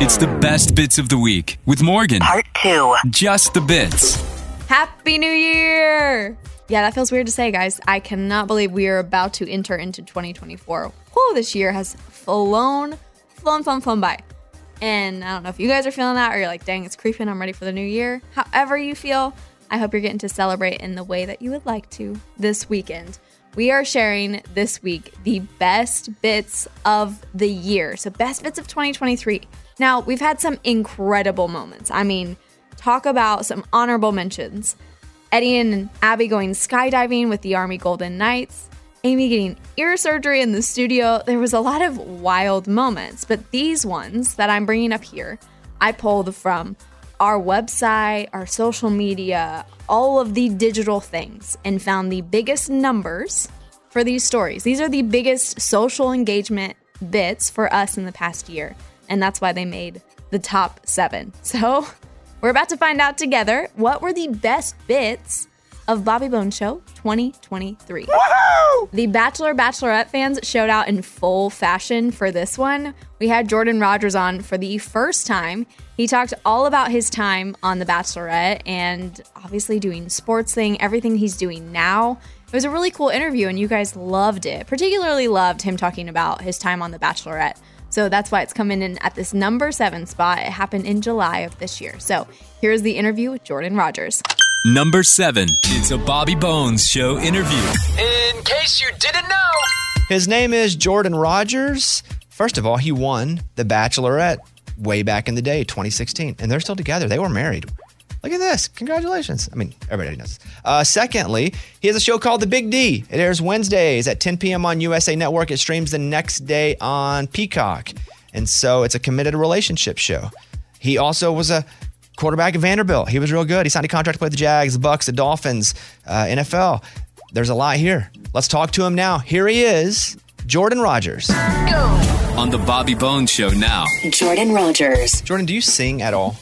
It's the best bits of the week with Morgan. Part two. Just the bits. Happy New Year! Yeah, that feels weird to say, guys. I cannot believe we are about to enter into 2024. Whoa, this year has flown, flown, flown, flown by. And I don't know if you guys are feeling that or you're like, dang, it's creeping. I'm ready for the new year. However, you feel, I hope you're getting to celebrate in the way that you would like to this weekend. We are sharing this week the best bits of the year. So, best bits of 2023. Now, we've had some incredible moments. I mean, talk about some honorable mentions. Eddie and Abby going skydiving with the Army Golden Knights, Amy getting ear surgery in the studio. There was a lot of wild moments, but these ones that I'm bringing up here, I pulled from our website, our social media, all of the digital things, and found the biggest numbers for these stories. These are the biggest social engagement bits for us in the past year, and that's why they made the top seven. So, we're about to find out together what were the best bits of Bobby Bones Show 2023. Woohoo! The Bachelor Bachelorette fans showed out in full fashion for this one. We had Jordan Rodgers on for the first time. He talked all about his time on The Bachelorette and obviously doing sports thing, everything he's doing now. It was a really cool interview and you guys loved it. Particularly loved him talking about his time on The Bachelorette. So that's why it's coming in at this number seven spot. It happened in July of this year. So here's the interview with Jordan Rodgers. Number seven. It's a Bobby Bones Show interview. In case you didn't know, His name is Jordan Rodgers. First of all, he won The Bachelorette way back in the day, 2016, and they're still together. They were married. Look at this. Congratulations. I mean, everybody knows. Uh, secondly, he has a show called The Big D. It airs Wednesdays at 10 p.m. on USA Network. It streams the next day on Peacock. And so it's a committed relationship show. He also was a quarterback at Vanderbilt. He was real good. He signed a contract to play with the Jags, the Bucs, the Dolphins, uh, NFL. There's a lot here. Let's talk to him now. Here he is, Jordan Rodgers. On the Bobby Bones Show now. Jordan Rodgers. Jordan, do you sing at all?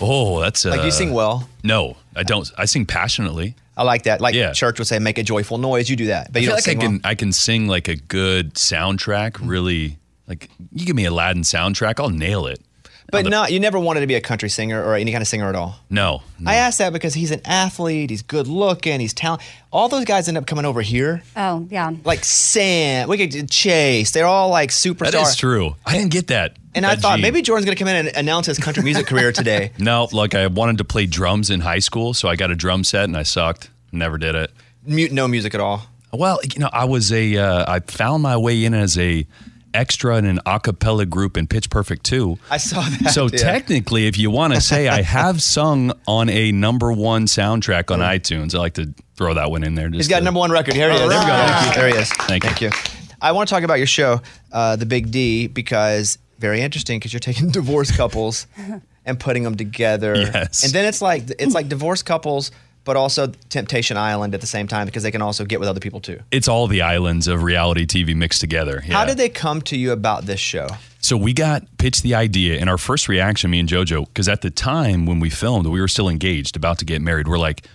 Oh, that's uh, Like, you sing well? No, I don't. I sing passionately. I like that. Like Yeah. church would say, make a joyful noise. You do that, but I you feel don't like I can well. I can sing like a good soundtrack. Really, like you give me a Aladdin soundtrack, I'll nail it. But no, you never wanted to be a country singer or any kind of singer at all. No, I asked that because he's an athlete, he's good looking, he's talented. All those guys end up coming over here. Oh, yeah. Like Sam, we could Chase. They're all like superstars. that is true. I didn't get that. And I thought gene. maybe Jordan's gonna come in and announce his country music career today. no. Like I wanted to play drums in high school, so I got a drum set and I sucked. Never did it. Mute, no music at all. Well, you know, I was a. Uh, I found my way in as a extra in an a cappella group in Pitch Perfect 2. I saw that. So yeah. technically, if you want to say I have sung on a number one soundtrack on iTunes, I like to throw that one in there. He's got to- number one record. Here he is. All There we go. Thank you. There he is. Thank you. Thank you. I want to talk about your show, uh, The Big D, because very interesting because you're taking divorced couples and putting them together. Yes. And then it's like it's like divorced couples, but also Temptation Island at the same time because they can also get with other people too. It's all the islands of reality TV mixed together. How did they come to you about this show? So we got pitched the idea, and our first reaction, me and JoJo, because at the time when we filmed, we were still engaged, about to get married. We're like,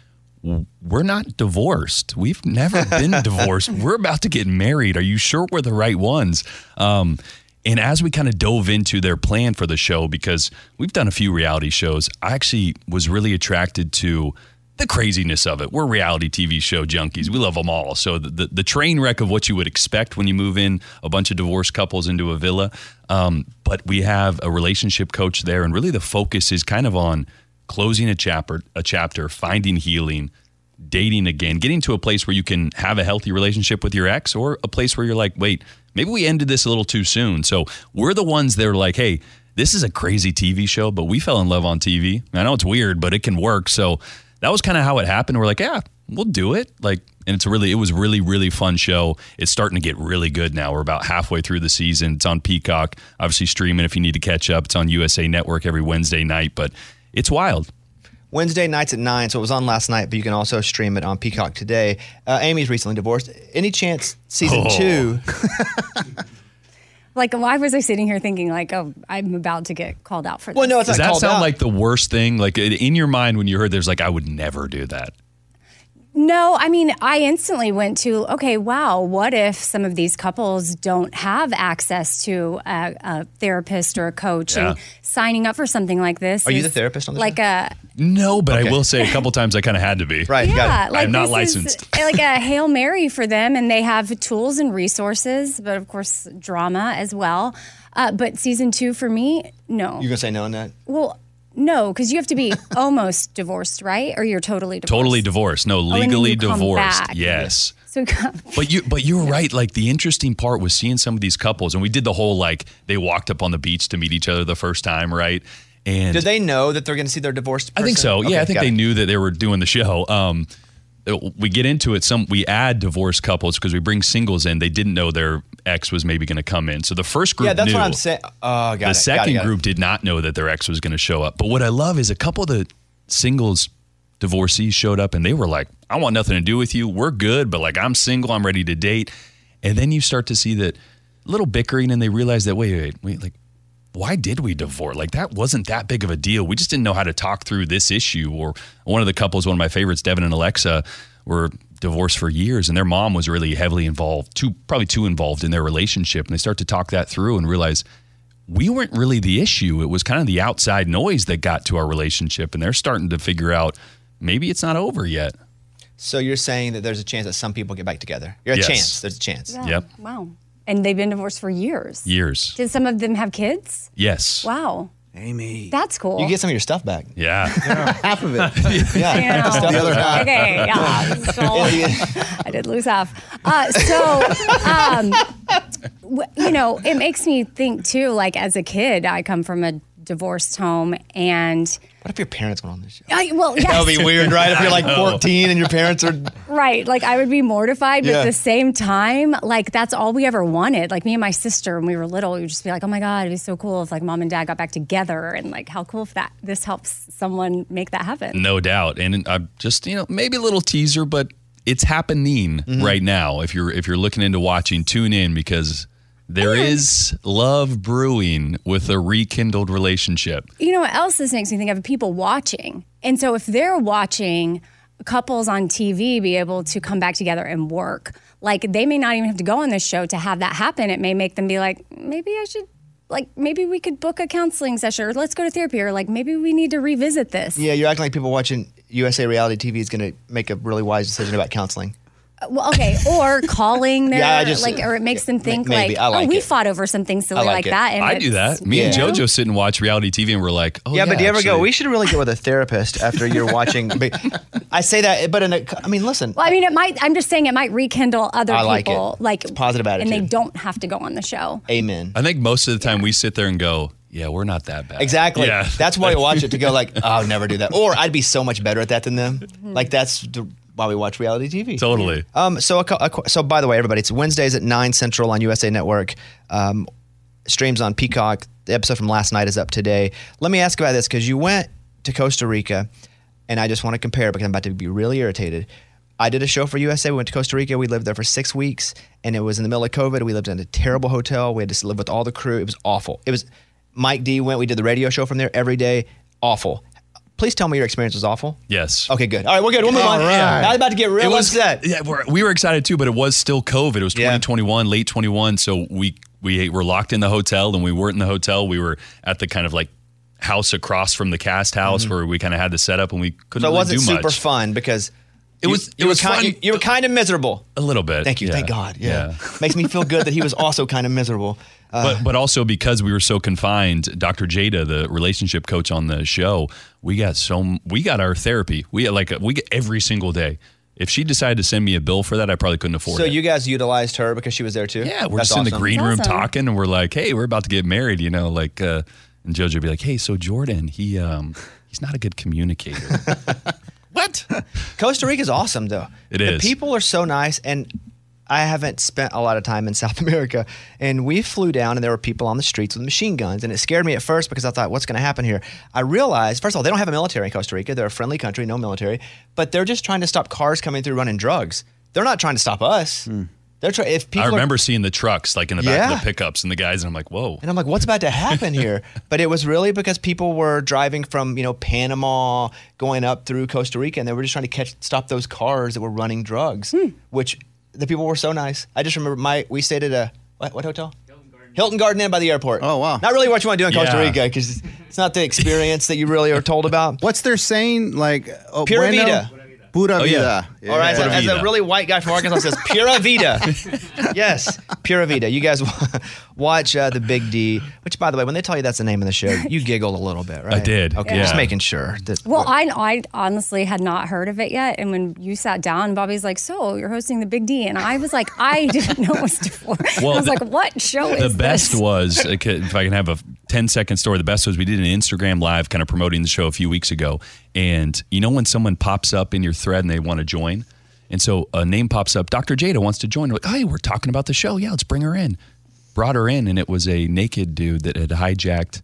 we're not divorced. We've never been divorced. We're about to get married. Are you sure we're the right ones? Um, and as we kind of dove into their plan for the show, because we've done a few reality shows, I actually was really attracted to the craziness of it. We're reality TV show junkies. We love them all. So the, the, the train wreck of what you would expect when you move in a bunch of divorced couples into a villa. Um, but we have a relationship coach there, and really the focus is kind of on closing a chapter, a chapter, finding healing, dating again, getting to a place where you can have a healthy relationship with your ex, or a place where you're like, wait, maybe we ended this a little too soon. So we're the ones that are like, hey, this is a crazy TV show, but we fell in love on TV. I know it's weird, but it can work. So that was kind of how it happened. We're like, yeah, we'll do it. Like, and it's really, it was really, really fun show. It's starting to get really good now. We're about halfway through the season. It's on Peacock, obviously streaming if you need to catch up. It's on USA Network every Wednesday night, but it's wild. Wednesday nights at nine, so it was on last night, but you can also stream it on Peacock today. Uh, Amy's recently divorced. Any chance season Oh. two? Like, why was I sitting here thinking, like, oh, I'm about to get called out for this? Well, no, it's Does not that called sound out. like the worst thing? Like in your mind when you heard there's like, I would never do that. No, I mean, I instantly went to, okay, wow, what if some of these couples don't have access to a, a therapist or a coach Yeah. and signing up for something like this? Are you the therapist on the Like a, No, but I will say a couple times I kind of had to be. Right, yeah, got like I'm not this licensed. Is like a Hail Mary for them, and they have tools and resources, but of course, drama as well. Uh, but season two for me, no. You're gonna say no on that? well, no, because you have to be almost divorced, right? Or you're totally divorced. Totally divorced. No, Oh, and then legally you come divorced. Yes. So But you but you're right. Like the interesting part was seeing some of these couples, and we did the whole like they walked up on the beach to meet each other the first time, right? And Did they know that they're gonna see their divorced? I think person? so. Okay, yeah, I think they it. knew that they were doing the show. Um, we get into it. Some we add divorced couples because we bring singles in. They didn't know their ex was maybe going to come in. So the first group Yeah, that's knew. what I'm saying. Oh, got it. the got it, second got it. group did not know that their ex was going to show up. But what I love is a couple of the singles divorcees showed up and they were like, I want nothing to do with you. We're good, but like I'm single, I'm ready to date. And then you start to see that little bickering and they realize that wait, wait, wait, like why did we divorce? Like that wasn't that big of a deal. We just didn't know how to talk through this issue. Or one of the couples, one of my favorites, Devin and Alexa, were divorced for years, and their mom was really heavily involved, too probably too involved in their relationship. And they start to talk that through and realize we weren't really the issue. It was kind of the outside noise that got to our relationship, and they're starting to figure out maybe it's not over yet. So you're saying that there's a chance that some people get back together? You're a Yes. chance. There's a chance. Yeah. Yep. Wow. And they've been divorced for years. Years. Did some of them have kids? Yes. Wow. Amy. That's cool. You get some of your stuff back. Yeah. Half of it. yeah. I know. Stuff The other half. Okay, yeah. So Yeah, I did lose half. Uh, so, um, you know, it makes me think too. Like as a kid, I come from a divorced home, and What if your parents went on this show? I, well, yes, That would be weird, right? If you're like 14 and your parents are. right. Like I would be mortified, but Yeah. at the same time, like that's all we ever wanted. Like me and my sister, when we were little, we would just be like, "Oh my god, it'd be so cool if like mom and dad got back together," and like how cool if that this helps someone make that happen. No doubt. And I'm just, you know, maybe a little teaser, but it's happening Mm-hmm. right now. If you're if you're looking into watching, tune in because there oh. is love brewing with a rekindled relationship. You know what else this makes me think of? People watching. And so if they're watching couples on TV be able to come back together and work, like they may not even have to go on this show to have that happen. It may make them be like, maybe I should like maybe we could book a counseling session or let's go to therapy or like maybe we need to revisit this. Yeah, you're acting like people watching USA reality TV is going to make a really wise decision about counseling. Well, okay, or calling their Yeah, I just- like or it makes them think maybe. like, oh, like oh, we fought over something silly I like like, that. And I do that. Me and JoJo sit and watch reality TV and we're like, oh, yeah, yeah, but do you ever go? We should really get with a therapist after you're watching. I say that, but in a, I mean, listen. Well, I mean, it might. I'm just saying it might rekindle other I like people, it. like It's positive and they don't have to go on the show. Amen. I think most of the time we sit there and go, yeah, we're not that bad. Exactly. Yeah. That's why I watch it to go like, oh, I'll never do that, or I'd be so much better at that than them. Mm-hmm. Like that's the, why we watch reality TV. Totally. Um. So, a, a, so by the way, everybody, it's Wednesdays at nine Central on USA Network. Um, streams on Peacock. The episode from last night is up today. Let me ask about this because you went to Costa Rica. and I just want to compare because I'm about to be really irritated. I did a show for USA. We went to Costa Rica. We lived there for six weeks, and it was in the middle of COVID. We lived in a terrible hotel. We had to live with all the crew. It was awful. It was Mike D went. We did the radio show from there every day. Awful. Please tell me your experience was awful. Yes. Okay, good. All right, we're good. We'll move on. I was about to get real it was, upset. Yeah, we're, we were excited too, but it was still COVID. It was Yeah. 2021, late 21. So we we were locked in the hotel, and we weren't in the hotel. We were at the kind of like house across from the cast house where we kind of had the setup, and we couldn't Mm-hmm. So it really wasn't do super much. fun because It was- You it was kind, fun. You, you were kind of miserable. A little bit. Thank you. yeah. Thank God. Yeah. Makes me feel good that he was also kind of miserable. Uh, but but also because we were so confined, Dr. Jada, the relationship coach on the show, we got so we got our therapy. We got like we get every single day. If she decided to send me a bill for that, I probably couldn't afford so it. So you guys utilized her because she was there too. yeah, we're That's just in the green room Awesome. talking, and we're like, "Hey, we're about to get married," you know, like, uh, and JoJo would be like, "Hey, so Jordan, he um, he's not a good communicator." what? Costa Rica is awesome though. It the is. people are so nice, and I haven't spent a lot of time in South America. And we flew down, and there were people on the streets with machine guns, and it scared me at first because I thought, what's going to happen here? I realized, first of all, they don't have a military in Costa Rica. They're a friendly country, no military, but they're just trying to stop cars coming through running drugs. They're not trying to stop us. Hmm. They're trying. If people I are- remember seeing the trucks like in the back of the pickups and the guys, and I'm like, "Whoa!" And I'm like, what's about to happen here? but it was really because people were driving from, you know, Panama going up through Costa Rica and they were just trying to catch stop those cars that were running drugs, hmm. which the people were so nice. I just remember my we stayed at a what, what hotel? Hilton Garden Inn by the airport. Oh, wow. Not really what you want to do in Costa Yeah. Rica because it's not the experience that you really are told about. What's their saying? Like oh, Pura bueno? vida. Pura Oh, yeah. vida. All right, so Pura as a really white guy from Arkansas says, Pura Vida. yes, Pura Vida. You guys watch uh, the Big D, which, by the way, when they tell you that's the name of the show, you giggled a little bit, right? I did, Okay, yeah. just making sure. That, Well, I, I honestly had not heard of it yet. And when you sat down, Bobby's like, So you're hosting the Big D. And I was like, I didn't know it was before. Well, I was the- like, What show the is best this? was if I can have a 10 second story. The best was we did an Instagram live kind of promoting the show a few weeks ago, and you know when someone pops up in your thread and they want to join, and so a name pops up. Dr. Jada wants to join. We're like, hey, we're talking about the show. Yeah, let's bring her in. Brought her in, and it was a naked dude that had hijacked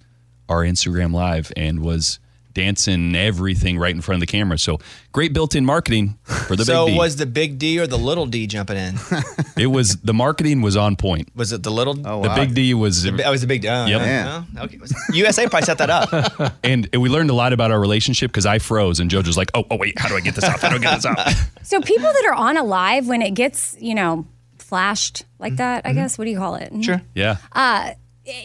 our Instagram live and was dancing everything right in front of the camera. So great built-in marketing for the so big D. was the Big D or the Little D jumping in? it was the marketing was on point. Was it the Little? Oh, The wow. big D was That was the Big D. Oh, Yep. yeah. Oh, okay. USA probably set that up. And we learned a lot about our relationship because I froze and JoJo's like, oh, oh, wait, how do I get this off? How do I get this off? So people that are on a live, when it gets, you know, flashed like that, Mm-hmm. I guess, what do you call it? Sure. Yeah. Uh,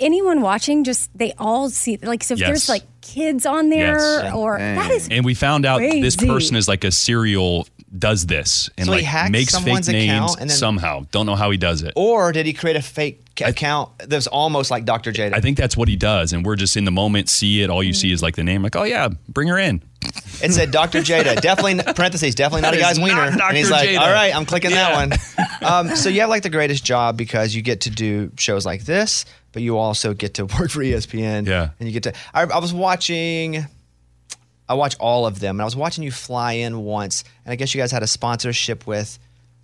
anyone watching, just they all see, like, so if Yes. there's like kids on there Yes. or that is And we found out this person is like a serial, does this and So like hacked makes fake names and then- somehow. Don't know how he does it. Or did he create a fake ca- account that's almost like Dr. Jada? I think that's what he does. And we're just in the moment, see it. All you see is like the name, like, oh, yeah, bring her in. It said Dr. Jada. Definitely, parentheses, definitely not a guy's not wiener. Dr. And he's like, Jada. all right, I'm clicking Yeah. that one. Um, so you have like the greatest job because you get to do shows like this, but you also get to work for ESPN. Yeah. And you get to, I, I was watching, I watch all of them, and I was watching you fly in once, and I guess you guys had a sponsorship with,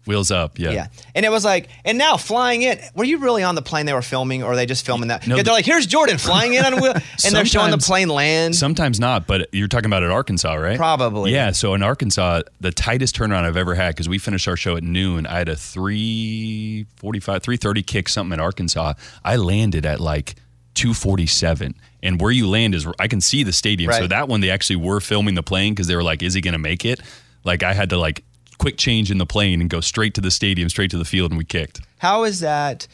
Wheels up. Yeah. yeah. And it was like, and now flying in, were you really on the plane they were filming, or are they just filming that? No, they're like, here's Jordan flying in on a wheel, and they're showing the plane land. Sometimes not, but you're talking about at Arkansas, right? Probably. Yeah. So in Arkansas, the tightest turnaround I've ever had because we finished our show at noon. I had a three forty-five, three thirty kick something in Arkansas. I landed at like two forty-seven, and where you land is I can see the stadium. So that one they actually were filming the plane because they were like, "Is he going to make it?" Like I had to like quick change in the plane and go straight to the stadium, straight to the field, and we kicked. How is that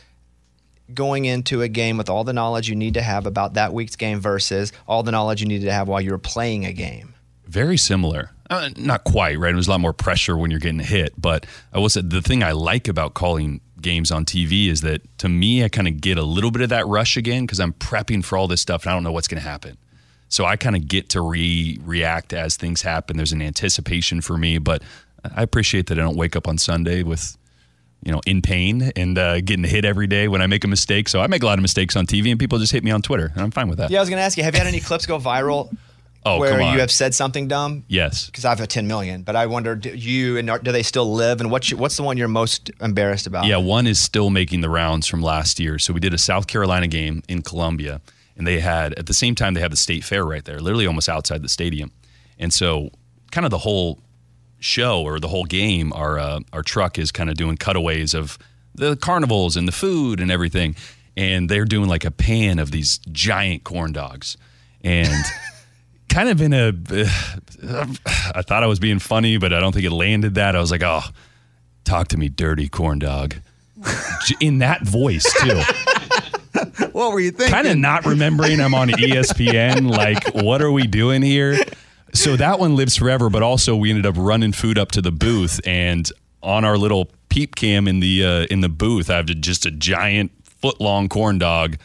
going into a game with all the knowledge you need to have about that week's game versus all the knowledge you needed to have while you were playing a game? Very similar. Uh, not quite, right? There's a lot more pressure when you're getting hit. But I will say the thing I like about calling games on TV is that to me, I kind of get a little bit of that rush again because I'm prepping for all this stuff and I don't know what's going to happen. So I kind of get to re react as things happen. There's an anticipation for me, but I appreciate that I don't wake up on Sunday with, you know, in pain and uh, getting hit every day when I make a mistake. So I make a lot of mistakes on TV and people just hit me on Twitter and I'm fine with that. Yeah, I was going to ask you, have you had any clips go viral Oh, where you have said something dumb? yes. Because I've had 10 million, but I wonder, do you and are- do they still live? And what's, your, what's the one you're most embarrassed about? Yeah, one is still making the rounds from last year. So we did a South Carolina game in Columbia, and they had at the same time they had the state fair right there, literally almost outside the stadium. And so kind of the whole show or the whole game, our uh, our truck is kind of doing cutaways of the carnivals and the food and everything, and they're doing like a pan of these giant corn dogs, and kind of in a. I thought I was being funny, but I don't think it landed that. I was like, oh, talk to me, dirty corn dog, in that voice too. What were you thinking? kind of not remembering I'm on ESPN. like, what are we doing here? So that one lives forever. But also, we ended up running food up to the booth, and on our little peep cam in the uh, in the booth, I have just a giant foot long corn dog.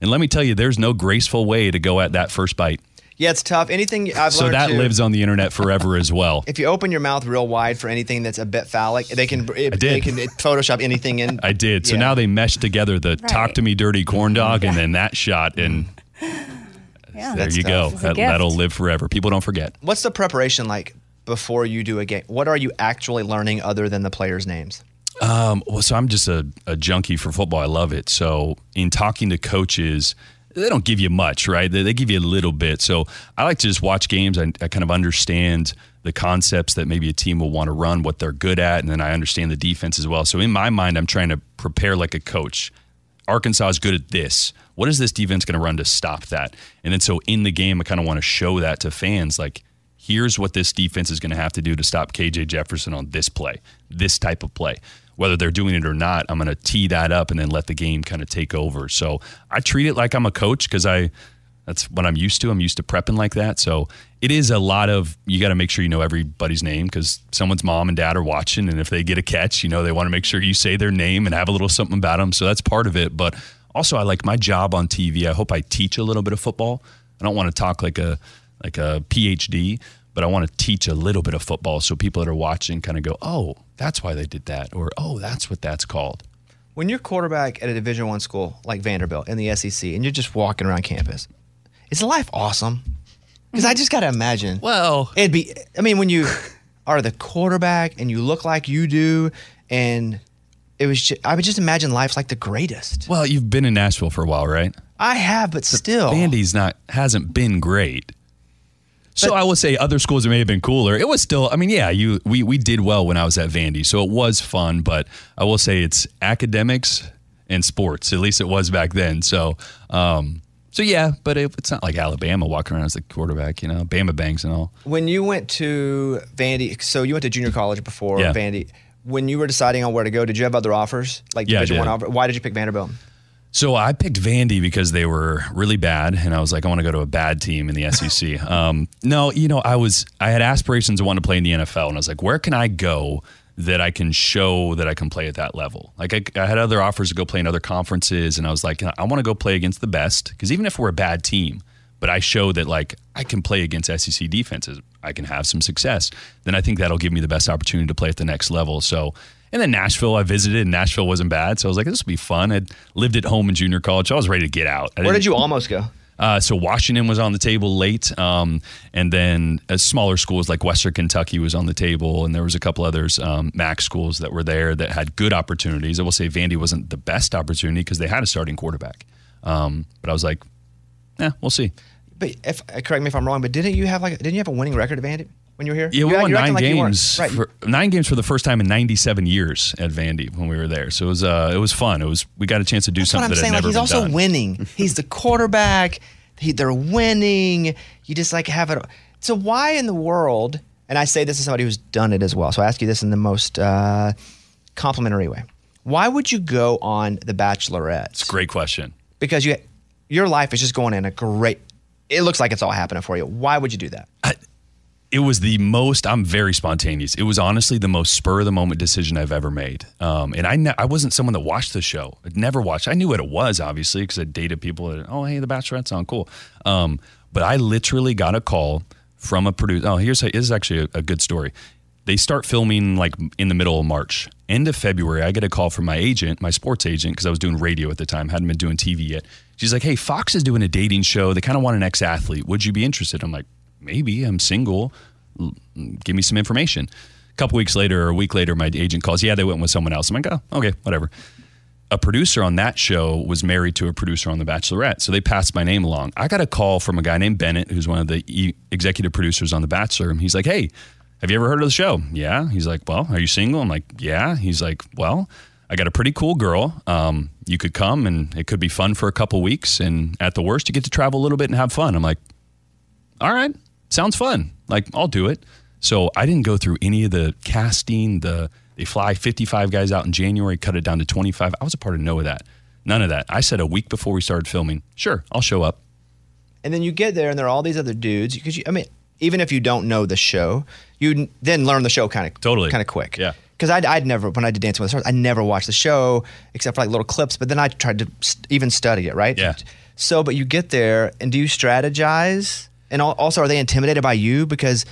And let me tell you, there's no graceful way to go at that first bite. Yeah, it's tough. Anything I've so learned that too, lives on the internet forever as well. If you open your mouth real wide for anything that's a bit phallic, they can it, did. they can Photoshop anything in. I did. So Yeah. now they meshed together the "talk to me, dirty corn dog" and then that shot, and Yeah. there That's you go. tough. It's a That, gift. that'll live forever. People don't forget. What's the preparation like before you do a game? What are you actually learning other than the players' names? Um, well, so I'm just a, a junkie for football. I love it. So in talking to coaches, they don't give you much, right? They, they give you a little bit. So I like to just watch games. I, I kind of understand the concepts that maybe a team will want to run, what they're good at, and then I understand the defense as well. So in my mind, I'm trying to prepare like a coach. Arkansas is good at this. What is this defense going to run to stop that? And then so in the game, I kind of want to show that to fans like, here's what this defense is going to have to do to stop KJ Jefferson on this play, this type of play. Whether they're doing it or not, I'm going to tee that up and then let the game kind of take over. So I treat it like I'm a coach because I that's what I'm used to. I'm used to prepping like that. So it is a lot of you got to make sure you know everybody's name because someone's mom and dad are watching, and if they get a catch, you know they want to make sure you say their name and have a little something about them. So that's part of it. But also, I like my job on TV. I hope I teach a little bit of football. I don't want to talk like a like a PhD, but I want to teach a little bit of football so people that are watching kind of go, "Oh, that's why they did that," or "Oh, that's what that's called." When you're quarterback at a Division One school like Vanderbilt in the SEC, and you're just walking around campus, is life awesome? Because I just got to imagine. Well, it'd be. I mean, when you are the quarterback and you look like you do, and it was. Just, I would just imagine life's like the greatest. Well, you've been in Nashville for a while, right? I have, but still, Vandy's not hasn't been great. So I will say other schools may have been cooler. It was still, I mean, yeah, you we we did well when I was at Vandy, so it was fun. But I will say it's academics and sports. At least it was back then. So, um, so yeah, but it, it's not like Alabama walking around as the quarterback, you know, Bama bangs and all. When you went to Vandy, so you went to junior college before Yeah. Vandy. When you were deciding on where to go, did you have other offers, like Yeah, I Division One offer? Why did you pick Vanderbilt? So I picked Vandy because they were really bad, and I was like, I want to go to a bad team in the SEC. um, no, you know, I was I had aspirations to want to play in the NFL, and I was like, where can I go that I can show that I can play at that level? Like I, I had other offers to go play in other conferences, and I was like, I want to go play against the best because even if we're a bad team, but I show that like I can play against SEC defenses, I can have some success. Then I think that'll give me the best opportunity to play at the next level. So. And then Nashville, I visited, and Nashville wasn't bad. So I was like, this will be fun. I'd lived at home in junior college. I was ready to get out. Where did you almost go? Uh, so Washington was on the table late, um, and then uh, smaller schools like Western Kentucky was on the table, and there was a couple others, um, MAC schools that were there that had good opportunities. I will say Vandy wasn't the best opportunity because they had a starting quarterback, um, but I was like, yeah, we'll see. But if uh, correct me if I'm wrong, but didn't you have like didn't you have a winning record at Vandy when you were here? Yeah, we You're- won nine like games. Right. For, nine games for the first time in 97 years at Vandy when we were there. So it was uh, it was fun. It was we got a chance to do That's what something I'm that saying. had Like never he's also done. winning. He's the quarterback. He, they're winning. You just like have it. So why in the world? And I say this as somebody who's done it as well. So I ask you this in the most uh, complimentary way. Why would you go on The Bachelorette? It's a great question. Because you, your life is just going in a great. It looks like it's all happening for you. Why would you do that? It was the most i'm very spontaneous. It was honestly the most spur of the moment decision i've ever made. Um, and I, ne- I wasn't someone that watched the show. I'd never watched i knew what it was obviously because i dated people that oh hey the bachelorette's on cool. Um, but i literally got a call from a producer oh here's this is actually a, a good story. They start filming like in the middle of march. End of february i get a call from my agent my sports agent because i was doing radio at the time hadn't been doing tv yet. She's like hey fox is doing a dating show. They kind of want an ex-athlete. Would you be interested? I'm like maybe I'm single. Give me some information. A couple weeks later or a week later, my agent calls. Yeah, they went with someone else. I'm like, oh, okay, whatever. a producer on that show was married to a producer on The Bachelorette. So they passed my name along. I got a call from a guy named Bennett, who's one of the e- executive producers on The Bachelor. And he's like, Hey, have you ever heard of the show? Yeah. He's like, Well, are you single? I'm like, Yeah. He's like, Well, I got a pretty cool girl. Um, you could come and it could be fun for a couple weeks. And at the worst, you get to travel a little bit and have fun. I'm like, All right, sounds fun. Like, I'll do it. So I didn't go through any of the casting, the they fly 55 guys out in January, cut it down to 25. I was a part of no of that. None of that. I said a week before we started filming, sure, I'll show up. And then you get there, and there are all these other dudes. Because you, I mean, even if you don't know the show, you then learn the show kind of Totally. kind of quick. Yeah. Because I'd, I'd never when I did Dancing with the Stars, I never watched the show except for like little clips. But then I tried to st- even study it, right? Yeah. So, but you get there, and do you strategize? And also, are they intimidated by you? Because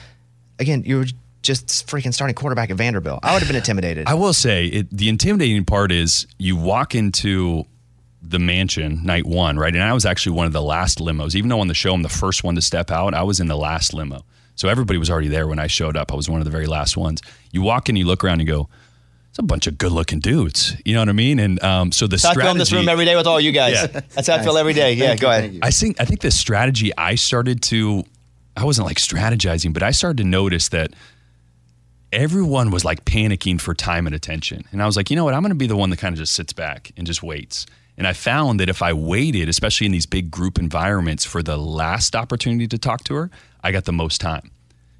again, you were just freaking starting quarterback at Vanderbilt. I would have been intimidated. I will say it, the intimidating part is you walk into the mansion night one, right? And I was actually one of the last limos. Even though on the show I'm the first one to step out, I was in the last limo. So everybody was already there when I showed up. I was one of the very last ones. You walk in, you look around, and you go, "It's a bunch of good-looking dudes." You know what I mean? And um, so the That's how I strategy. feel in this room every day with all you guys. Yeah. That's how I feel every day. Yeah, go ahead. I think I think the strategy I started to I wasn't like strategizing, but I started to notice that everyone was like panicking for time and attention. And I was like, you know what? I'm going to be the one that kind of just sits back and just waits. And I found that if I waited, especially in these big group environments for the last opportunity to talk to her, I got the most time.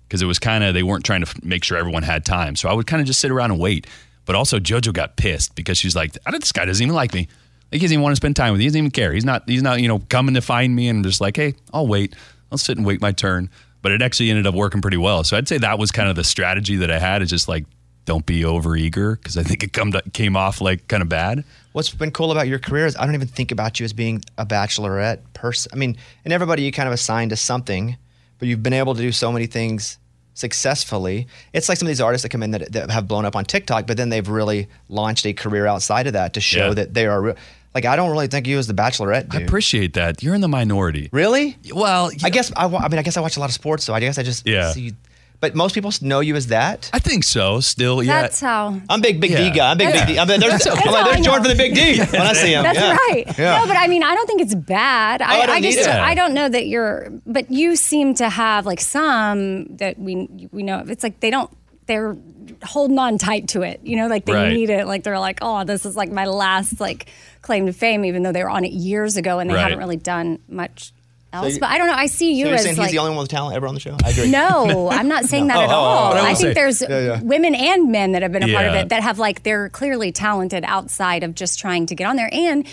Because it was kind of, they weren't trying to f- make sure everyone had time. So I would kind of just sit around and wait. But also, JoJo got pissed because she's like, this guy doesn't even like me. He doesn't even want to spend time with me. He doesn't even care. He's not, he's not, you know, coming to find me and just like, hey, I'll wait. I'll sit and wait my turn. But it actually ended up working pretty well. So I'd say that was kind of the strategy that I had is just like, don't be over eager because I think it come to, came off like kind of bad. What's been cool about your career is I don't even think about you as being a bachelorette person. I mean, and everybody you kind of assigned to something, but you've been able to do so many things successfully. It's like some of these artists that come in that, that have blown up on TikTok, but then they've really launched a career outside of that to show Yeah. that they are real. Like I don't really think you as the bachelorette. Dude. I appreciate that. You're in the minority. Really? Well, I guess I, I mean I guess I watch a lot of sports, so I guess I just Yeah. see. But most people know you as that. I think so. Still, yeah. That's how. I'm big big D guy. I'm big big D. I'm, there's, I'm like, there's all Jordan for the big D when I see him. That's yeah. right. Yeah. No, but I mean, I don't think it's bad. Oh, I, I don't I just, either. I don't know that you're, but you seem to have like some that we we know. It's like they don't, they're holding on tight to it. You know, like they Right. need it. Like they're like, oh, this is like my last like claim to fame, even though they were on it years ago and they Right. haven't really done much else. you- but I don't know. I see you So you're as saying like. he's the only one with talent ever on the show? I agree. No, I'm not saying that Oh, at oh, oh, all. but I I think say- there's Yeah, yeah. women and men that have been a part of it that have like they're clearly talented outside of just trying to get on there. And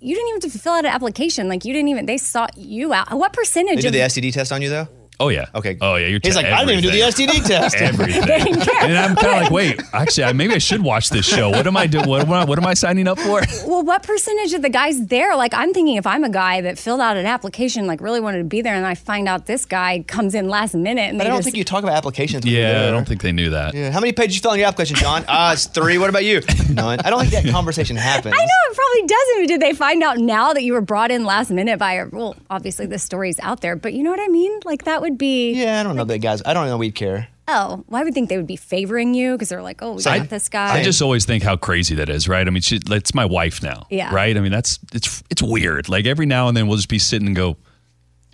you didn't even have to fill out an application. Like you didn't even they sought you out. What They percentage do of the STD test on you though. Oh yeah. Okay. Oh yeah. You're He's te- like, I didn't even do the. STD test. Everything. and I'm kind of like, wait, actually, I, maybe I should watch this show. What am I doing? What am I, what am I signing up for? well, what percentage of the guys there? Like I'm thinking if I'm a guy that filled out an application, like really wanted to be there, and I find out this guy comes in last minute and But they I don't just think you talk about applications. when you're Yeah, I there. don't think they knew that. Yeah. How many pages you fill in your application, John? Ah, it's three. What about you? None. I don't think that conversation happens. I know it probably doesn't. Did they find out now that you were brought in last minute by a well, obviously this story's out there, but you know what I mean? Like that would be Yeah, I don't know that guys. I don't know we'd care. oh, well, I would think they would be favoring you because they're like, oh, we got this guy. I just always think how crazy that is, right? I mean, she, it's my wife now, Yeah. right? I mean, that's it's it's weird. Like every now and then we'll just be sitting and go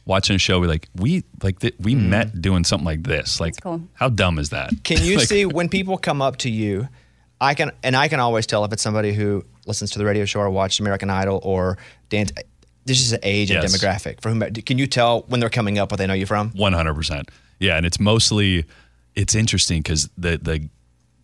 watching a show. We're like, we like th- we mm-hmm. met doing something like this. Like, cool. how dumb is that? Can you Like, see when people come up to you? I can, and I can always tell if it's somebody who listens to the radio show or watched American Idol or dance. This is an age and demographic for whom. Can you tell when they're coming up what they know you from? One hundred percent. Yeah, and it's mostly it's interesting because the the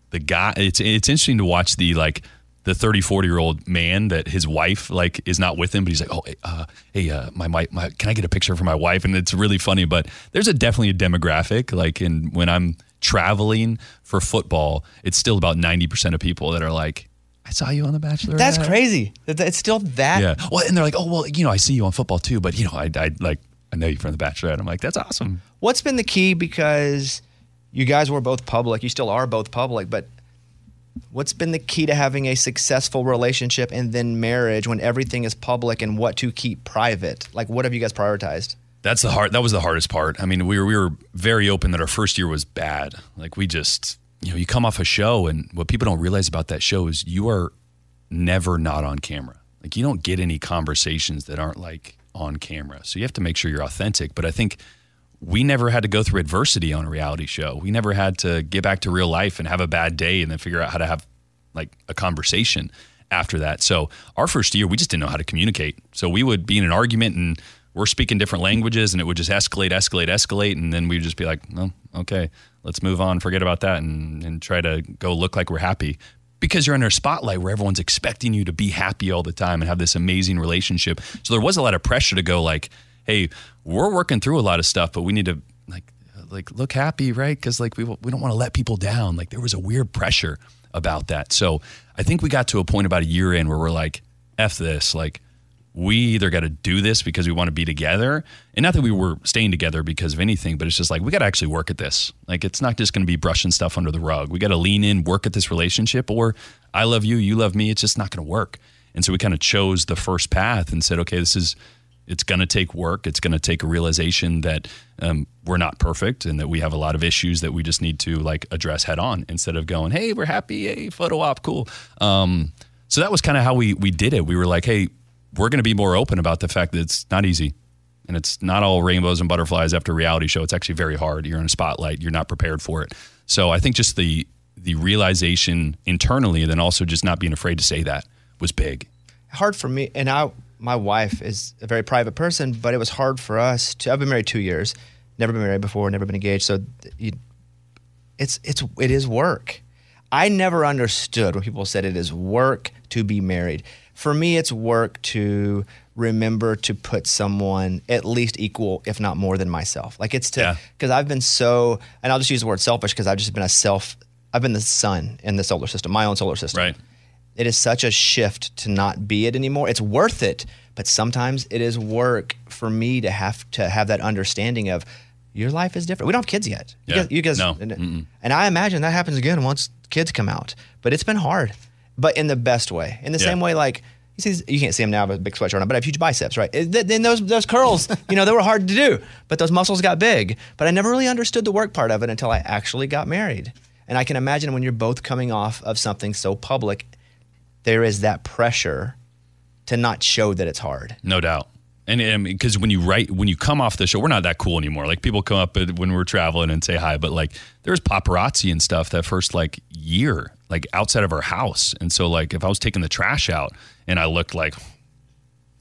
the guy it's it's interesting to watch the like the 30 40 year old man that his wife like is not with him but he's like oh hey, uh, hey uh, my, my my can I get a picture for my wife and it's really funny but there's a definitely a demographic like in when I'm traveling for football it's still about 90% of people that are like I saw you on the bachelor That's crazy. It's still that. yeah well and they're like oh well you know I see you on football too but you know I I like I know you from the bachelorette I'm like that's awesome What's been the key? Because you guys were both public. You still are both public, but what's been the key to having a successful relationship and then marriage when everything is public and what to keep private? Like, what have you guys prioritized? That's the hard. That was the hardest part. I mean, we were we were very open that our first year was bad. Like we just, you know, you come off a show, and what people don't realize about that show is you are never not on camera. Like you don't get any conversations that aren't like on camera. So you have to make sure you're authentic. But I think we never had to go through adversity on a reality show. We never had to get back to real life and have a bad day and then figure out how to have like a conversation after that. So our first year, we just didn't know how to communicate. So we would be in an argument and we're speaking different languages and it would just escalate, escalate, escalate. And then we'd just be like, oh, okay, let's move on, forget about that and, and try to go look like we're happy. Because you're under a spotlight where everyone's expecting you to be happy all the time and have this amazing relationship. So there was a lot of pressure to go like, hey, we're working through a lot of stuff, but we need to like like look happy, right? Because like we we don't want to let people down. Like there was a weird pressure about that. So I think we got to a point about a year in where we're like, f this, like we either got to do this because we want to be together and not that we were staying together because of anything but it's just like we got to actually work at this. Like it's not just going to be brushing stuff under the rug. We got to lean in work at this relationship or i love you you love me it's just not going to work. And so we kind of chose the first path and said okay this is it's going to take work it's going to take a realization that um, we're not perfect and that we have a lot of issues that we just need to like address head on instead of going hey we're happy hey photo op cool. Um, so that was kind of how we we did it. We were like hey we're going to be more open about the fact that it's not easy and it's not all rainbows and butterflies after a reality show. It's actually very hard. You're in a spotlight. You're not prepared for it. So I think just the the realization internally, and then also just not being afraid to say that was big. hard for me and i my wife is a very private person but it was hard for us to i've been married two years never been married before never been engaged so you, it's it's it is work i never understood when people said it is work to be married for me it's work to remember to put someone at least equal if not more than myself like it's to because i've been so and i'll just use the word selfish because i've just been a self i've been the sun in the solar system my own solar system right it is such a shift to not be it anymore. It's worth it, but sometimes it is work for me to have to have that understanding of your life is different. We don't have kids yet. You Yeah. guys, you guys No. and, and I imagine that happens again once kids come out. But it's been hard, but in the best way. In the Yeah. same way, like see, you can't see him now, but big sweatshirt on. But I have huge biceps, right? Then those those curls, you know, they were hard to do, but those muscles got big. But I never really understood the work part of it until I actually got married. And I can imagine when you're both coming off of something so public, there is that pressure to not show that it's hard. No doubt. And because when you write, when you come off the show, we're not that cool anymore. Like people come up when we're traveling and say hi, but like there's paparazzi and stuff that first like year, like outside of our house. And so like if I was taking the trash out and I looked like,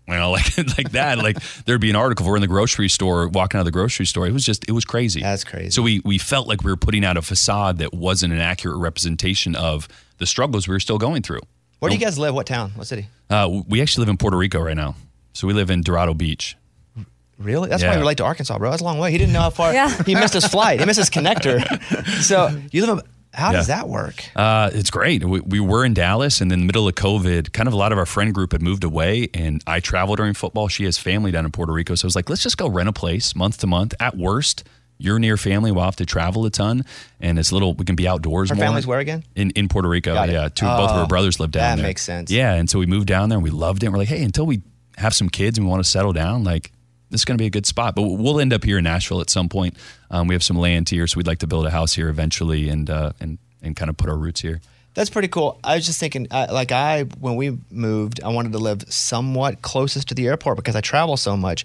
you know, like like that, like there'd be an article. If we're in the grocery store, walking out of the grocery store. It was just, it was crazy. That's crazy. So we we felt like we were putting out a facade that wasn't an accurate representation of the struggles we were still going through. Where do you guys live? What town? What city? Uh, we actually live in Puerto Rico right now. So we live in Dorado Beach. Really? That's why Yeah. you're late to Arkansas, bro. That's a long way. He didn't know how far. Yeah. He missed his flight. He missed his connector. So you live. How does that work? Uh, it's great. We, we were in Dallas, and in the middle of COVID, kind of a lot of our friend group had moved away, and I travel during football. She has family down in Puerto Rico, so I was like, let's just go rent a place month to month. At worst, you're near family. We'll have to travel a ton, and it's little. We can be outdoors. Her more. family's where again? In in Puerto Rico. Yeah, two both of Oh, her brothers live down that there. makes sense. Yeah, and so we moved down there, and we loved it. We're like, hey, until we have some kids and we want to settle down, like this is going to be a good spot. But we'll end up here in Nashville at some point. Um, we have some land here, so we'd like to build a house here eventually, and uh, and and kind of put our roots here. That's pretty cool. I was just thinking, uh, like I, when we moved, I wanted to live somewhat closest to the airport because I travel so much.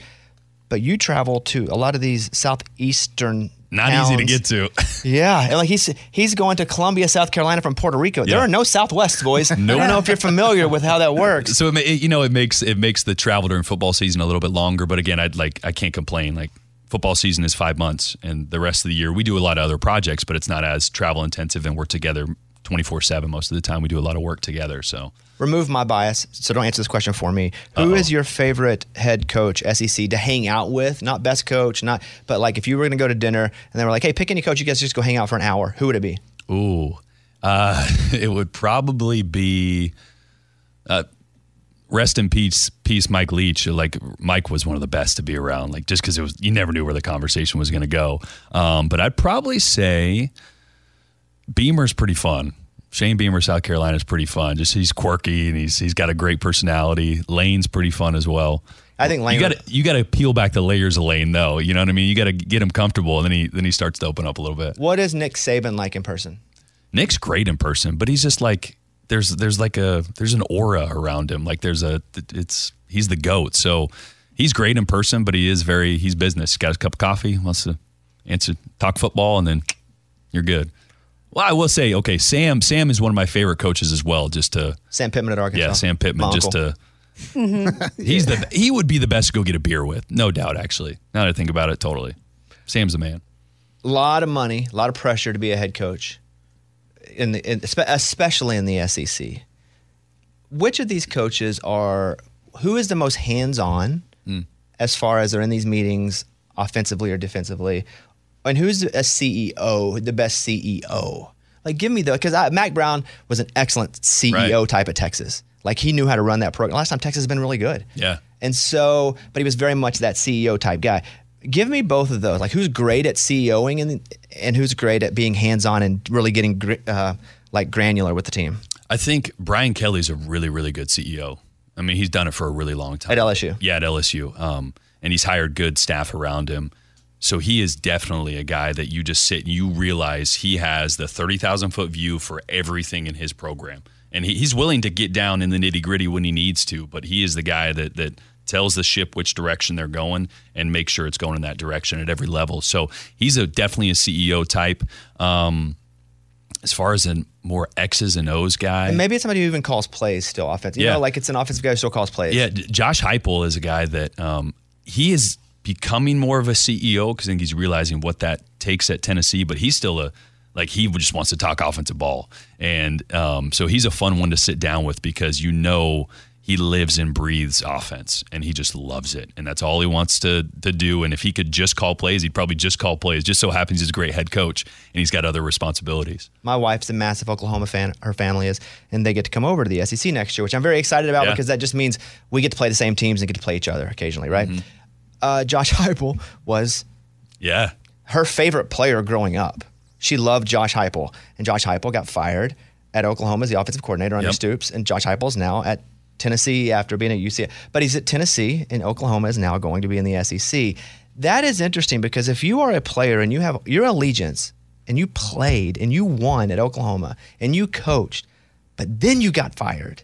But you travel to a lot of these southeastern. Not easy to get to. Yeah, and like he's he's going to Columbia, South Carolina from Puerto Rico. There Yeah. are no Southwests, boys. Nope. I don't know if you're familiar with how that works. So it, it, you know, it makes it makes the travel during football season a little bit longer. But again, I'd like I can't complain. Like football season is five months, and the rest of the year we do a lot of other projects, but it's not as travel intensive, and we're together twenty four seven most of the time. We do a lot of work together. So Remove my bias, so don't answer this question for me. Who is your favorite head coach, SEC, to hang out with? Not best coach, not, but like if you were going to go to dinner and they were like, "Hey, pick any coach, you guys just go hang out for an hour." Who would it be? Ooh, uh, it would probably be. Uh, rest in peace, peace, Mike Leach. Like Mike was one of the best to be around. Like just because it was, you never knew where the conversation was going to go. Um, but I'd probably say Beamer's pretty fun. Shane Beamer, South Carolina is pretty fun. Just he's quirky and he's he's got a great personality. Lane's pretty fun as well. I think Lane you got to you got to peel back the layers of Lane though. You know what I mean? You got to get him comfortable, and then he then he starts to open up a little bit. What is Nick Saban like in person? Nick's great in person, but he's just like there's there's like a there's an aura around him. Like there's a it's he's the goat. So he's great in person, but he is very he's business. Got a cup of coffee, wants to answer talk football, and then you're good. Well, I will say, okay, Sam Sam is one of my favorite coaches as well. Just to Sam Pittman at Arkansas. yeah, Sam Pittman. My Just uncle. to mm-hmm. he's the he would be the best to go get a beer with, no doubt. Actually, now that I think about it, totally. Sam's the man. A lot of money, a lot of pressure to be a head coach, in the in, especially in the SEC. Which of these coaches are who is the most hands on hmm. as far as they're in these meetings, offensively or defensively, and who's a CEO, the best CEO? Like, give me the because Mack Brown was an excellent CEO type of Texas. Like he knew how to run that program. Last time Texas has been really good. Yeah. And so, but he was very much that CEO type guy. Give me both of those. Like, who's great at CEOing and and who's great at being hands on and really getting uh, like granular with the team I think Brian Kelly's a really, really good CEO. I mean, he's done it for a really long time. at LSU. Yeah, at LSU. Um, and he's hired good staff around him. So he is definitely a guy that you just sit and you realize he has the 30,000 foot view for everything in his program. And he, he's willing to get down in the nitty gritty when he needs to, but he is the guy that, that tells the ship which direction they're going and make sure it's going in that direction at every level. So he's a definitely a CEO type. Um, as far as a more X's and O's guy, And maybe it's somebody who even calls plays still offensive. You Yeah. know, like it's an offensive guy who still calls plays. Yeah, Josh Heupel is a guy that um, he is becoming more of a CEO because I think he's realizing what that takes at Tennessee. But he's still a like he just wants to talk offensive ball, and um, so he's a fun one to sit down with because you know he lives and breathes offense, and he just loves it, and that's all he wants to to do. And if he could just call plays, he'd probably just call plays. Just so happens he's a great head coach, and he's got other responsibilities. My wife's a massive Oklahoma fan. Her family is, and they get to come over to the SEC next year, which I'm very excited about Yeah. because that just means we get to play the same teams and get to play each other occasionally, right? Uh, Josh Heupel was Yeah, her favorite player growing up. She loved Josh Heupel, and Josh Heupel got fired at Oklahoma as the offensive coordinator under Yep. Stoops, and Josh Heupel's now at Tennessee after being at UCLA. But he's at Tennessee, and Oklahoma is now going to be in the SEC. That is interesting because if you are a player and you have your allegiance, and you played and you won at Oklahoma, and you coached, but then you got fired.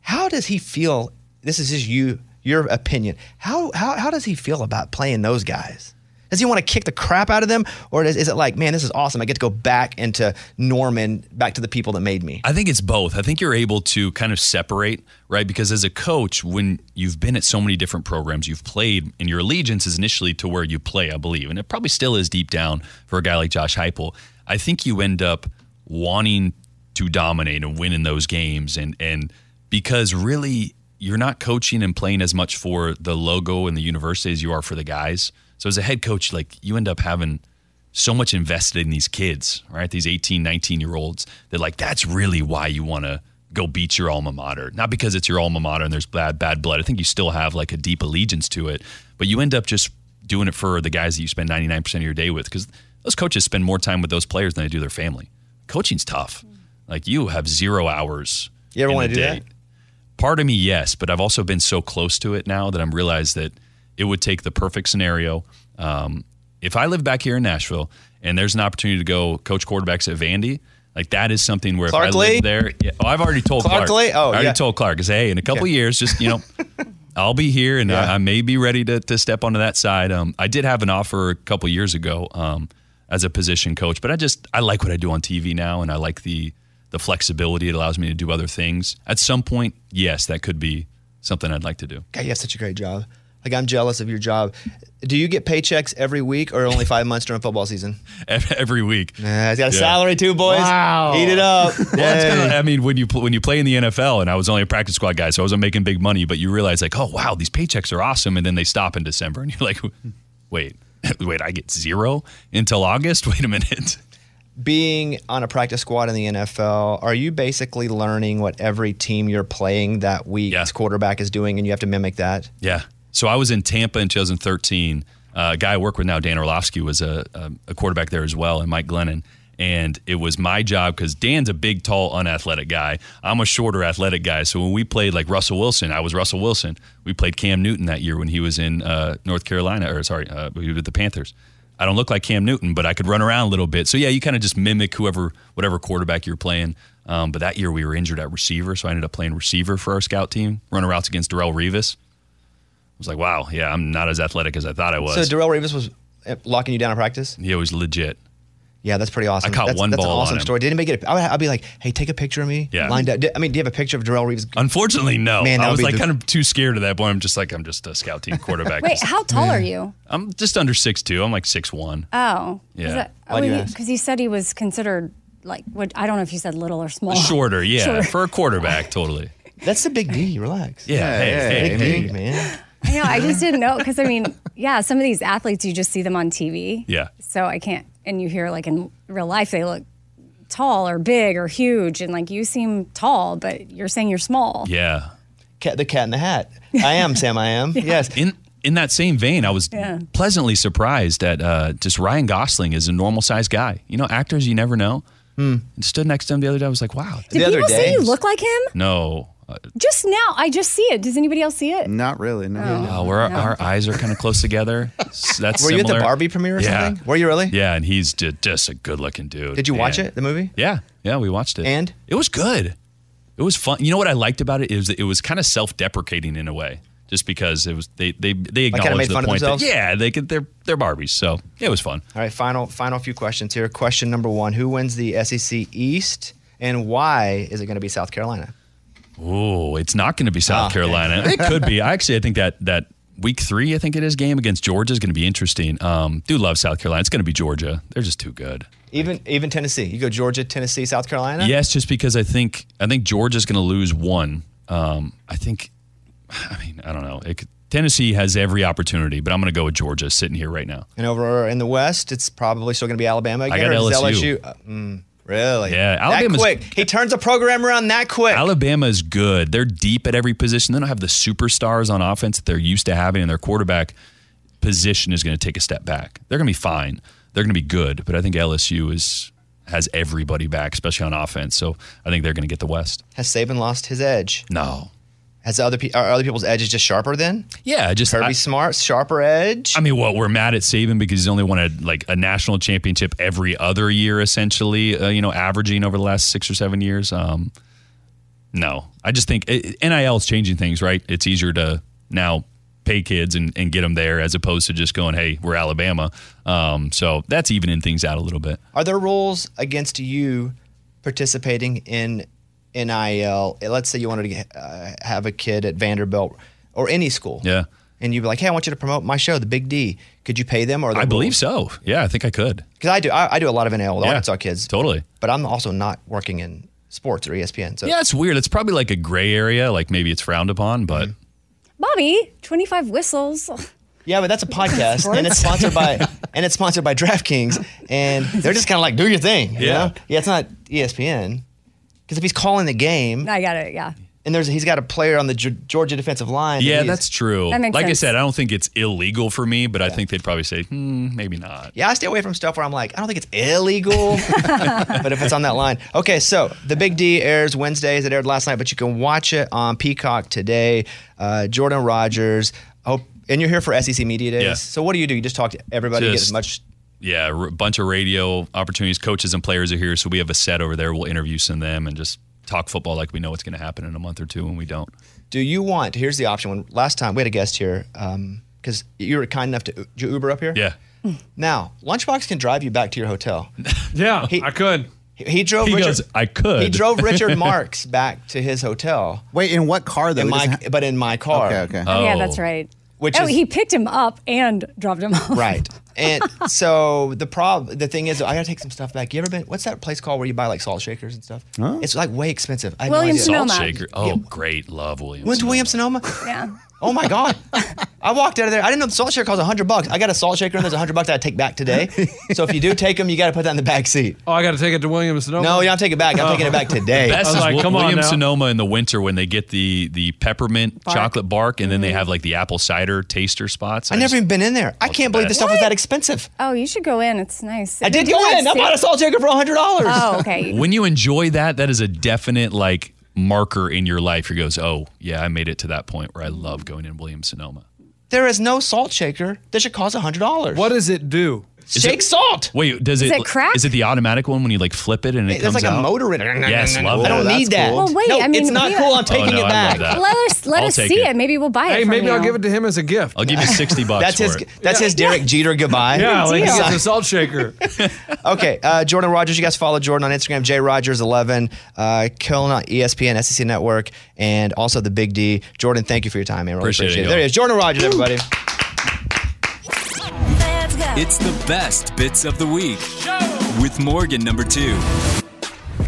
How does he feel? This is just you, your opinion. How how how does he feel about playing those guys? Does he want to kick the crap out of them, or is, is it like, man, this is awesome? I get to go back into Norman, back to the people that made me. I think it's both. I think you're able to kind of separate, right? Because as a coach, when you've been at so many different programs, you've played, and your allegiance is initially to where you play, I believe. And it probably still is deep down for a guy like Josh Heupel. I think you end up wanting to dominate and win in those games. And, and because really, you're not coaching and playing as much for the logo and the university as you are for the guys. So as a head coach, like you end up having so much invested in these kids, right? These 18, 19 year olds that like that's really why you want to go beat your alma mater. Not because it's your alma mater and there's bad bad blood. I think you still have like a deep allegiance to it, but you end up just doing it for the guys that you spend 99% of your day with because those coaches spend more time with those players than they do their family. Coaching's tough. Mm. Like you have zero hours. You ever in wanna do day. that? Part of me, yes, but I've also been so close to it now that I'm realized that it would take the perfect scenario. Um, if I live back here in Nashville and there's an opportunity to go coach quarterbacks at Vandy, like that is something where Clark if I Lee? live there, yeah, oh, I've already told Clark Clark. Lee? Oh, I already yeah. told Clark, because hey, in a couple Okay. years, just you know, I'll be here and Yeah. I, I may be ready to, to step onto that side. Um, I did have an offer a couple years ago um, as a position coach, but I just I like what I do on TV now, and I like the the flexibility it allows me to do other things. At some point, yes, that could be something I'd like to do. God, you have such a great job. Like I'm jealous of your job. Do you get paychecks every week or only five months during football season? Every, every week. Nah, he's got a Yeah. salary too, boys. Wow. Eat it up. Well, that's Yay. kinda, I mean, when you when you play in the NFL, and I was only a practice squad guy, so I wasn't making big money, but you realize like, oh wow, these paychecks are awesome, and then they stop in December, and you're like, wait, wait, I get zero until August. Wait a minute. Being on a practice squad in the NFL, are you basically learning what every team you're playing that week's quarterback is doing, and you have to mimic that? Yeah. So I was in Tampa in 2013. Uh, a guy I work with now, Dan Orlovsky, was a, a, a quarterback there as well, and Mike Glennon. And it was my job because Dan's a big, tall, unathletic guy. I'm a shorter, athletic guy. So when we played like Russell Wilson, I was Russell Wilson. We played Cam Newton that year when he was in uh, North Carolina, or sorry, uh, he was with the Panthers. I don't look like Cam Newton, but I could run around a little bit. So yeah, you kind of just mimic whoever, whatever quarterback you're playing. Um, but that year we were injured at receiver, so I ended up playing receiver for our scout team, running routes against Darrelle Revis. I was like, wow, yeah, I'm not as athletic as I thought I was. So Darrelle Revis was uh, locking you down in practice. yeah, it was legit. Yeah, that's pretty awesome. I caught that's, one that's ball an on awesome him. story. Did anybody make it? I would, I'd be like, hey, take a picture of me. Yeah. Lined up. I mean, do you have a picture of Darrelle Revis? Unfortunately, no. Man, I was like the- kind of too scared at that point. I'm just like, I'm just a scout team quarterback. Wait, how tall are you? I'm just under six two. I'm like six one. Oh. Yeah. Why oh, do you ask? Because you said he was considered like what I don't know if you said little or small. Shorter, yeah, Shorter. for a quarterback, totally. That's the big D. Relax. Yeah, hey, hey, big hey. D, man. I know. I just didn't know because I mean, yeah, some of these athletes you just see them on TV. Yeah. So I can't, and you hear like in real life they look tall or big or huge, and like you seem tall, but you're saying you're small. Yeah. Cat, the cat in the hat. I am Sam. I am. Yes. In in that same vein, I was Yeah. pleasantly surprised that uh, just Ryan Gosling is a normal sized guy. You know, actors you never know. Hmm. Stood next to him the other day. I was like, wow. Did people say you look like him? No. Just now, I just see it. Does anybody else see it? Not really. No. uh, where our, our eyes are kind of close together. S- That's Were you at the. Barbie premiere or yeah. something? Were you really? Yeah, and he's just, just a good looking dude. Did you watch And- it, the movie? Yeah, yeah, we watched it. And? It was good. It was fun. You know what I liked about it is that it was kind of self deprecating in a way. Just because it was they they they Like acknowledged made the fun of point that yeah they could they're they're Barbies so it was fun. All right, final final few questions here. Question number one: Who wins the SEC East, and why is it going to be South Carolina? Oh, it's not going to be South Ah, Carolina. It could be. I actually, I think that that week three, I think it is game against Georgia is going to be interesting. Um, do love South Carolina. It's going to be Georgia. They're just too good. Even even Tennessee. You go Georgia, Tennessee, South Carolina. Yes, just because I think I think Georgia's going to lose one. Um, I think. I mean, I don't know. It could, Tennessee has every opportunity, but I'm going to go with Georgia sitting here right now. And over in the West, it's probably still going to be Alabama again. got or does LSU. Uh, mm, really? Yeah, That quick. He turns the program around that quick. Alabama is good. They're deep at every position. They don't have the superstars on offense that they're used to having, and their quarterback position is going to take a step back. They're going to be fine. They're going to be good, but I think LSU is has everybody back, especially on offense. So I think they're going to get the West. Has Saban lost his edge? No. Has other pe- are other people's edges just sharper then? Yeah, just Kirby I- Smart, sharper edge. I mean, what we're mad at Saban because he's only won a like a national championship every other year, essentially. Uh, you know, averaging over the last six or seven years. Um, no, I just think it, NIL is changing things. Right? It's easier to now pay kids and, and get them there as opposed to just going, "Hey, we're Alabama." Um, so that's evening things out a little bit. Are there rules against you participating in NIL? Let's say you wanted to get, uh, have a kid at Vanderbilt or any school. Yeah. And you'd be like, hey, I want you to promote my show, The Big D. Could you pay them? Or I believe so. Yeah, I think I could. Because I do. I, I do a lot of NIL with Yeah. Arkansas kids. Totally. But I'm also not working in sports or ESPN. So Yeah, it's weird. It's probably like a gray area. Like maybe it's frowned upon, but Bobby, 25 whistles. Yeah, but that's a podcast, and it's sponsored by and it's sponsored by DraftKings, and they're just kind of like, do your thing. you Yeah. know? yeah. It's not ESPN because if he's calling the game, I got it. Yeah. and there's he's got a player on the Ge- Georgia defensive line. yeah, that's true. That makes like sense. I said, I don't think it's illegal for me, but I think they'd probably say, hmm, maybe not. Yeah, I stay away from stuff where I'm like, I don't think it's illegal, but if it's on that line. Okay, so the Big D airs Wednesdays. It aired last night, but you can watch it on Peacock today. Uh, Jordan Rodgers. Oh, and you're here for SEC Media Days. Yeah. So what do you do? You just talk to everybody, get Just- as much. Yeah, a bunch of radio opportunities. Coaches and players are here, so we have a set over there. We'll interview some of them and just talk football like we know what's going to happen in a month or two when we don't. Do you want? Here's the option. When last time we had a guest here, um, because you were kind enough to did you Uber up here. Yeah. Now, Lunchbox can drive you back to your hotel. Yeah, He- I could. He, he drove. He Richard, goes, I could. He drove Richard Marks back to his hotel. Wait, in what car though? In my, ha- but in my car. okay, okay. Oh, yeah, that's right. Which oh, is- he picked him up and dropped him off. Right. And so the problem, the thing is, I gotta take some stuff back. You ever been? What's that place called where you buy like salt shakers and stuff? It's like way expensive. I had no Sonoma. Salt shaker. Oh, great. Love William. Went to Williams Sonoma. Yeah. Oh my god! I walked out of there. I didn't know the salt shaker costs hundred bucks. I got a salt shaker and there's hundred bucks that I take back today. So if you do take them, you got to put that in the back seat. Oh, I got to take it to Williams Sonoma. No, you don't take it back. I'm taking it back today. Best I was is like, Wi- come on Williams now. Sonoma in the winter when they get the the peppermint Bark. chocolate bark, and then Mm-hmm. they have like the apple cider taster spots. I never just- even been in there. I can't believe this stuff was that expensive. Oh, you should go in. It's nice. I did go in. I bought a salt shaker for hundred dollars. Oh, okay. when you enjoy that, that is a definite like marker in your life. Your goes, oh yeah, I made it to that point where I love going in Williams Sonoma. There is no salt shaker that should cost hundred dollars. What does it do? Is Shake it- salt. Wait, does Is it? it crack? Is it the automatic one when you like flip it and it Hey, There's comes like a out? motor in it. Yes, love I don't that's need that. cool. Well, wait, no, I mean, it's not cool. I'm taking no, it back. Let us let I'll us see it. it. Maybe we'll buy it. Hey, from maybe you. I'll give it to him as a gift. I'll give you sixty bucks That's for his. it. That's his Derek Jeter goodbye. yeah, like he gets a salt shaker. Okay, uh, Jordan Rodgers. You guys follow Jordan on Instagram, J Rodgers eleven. uh, killing on ESPN, SEC Network, and also the Big D. Jordan, thank you for your time, man. Really Appreciate appreciate, it, it. There he is, Jordan Rodgers, everybody. It's the best bits of the week with Morgan number two.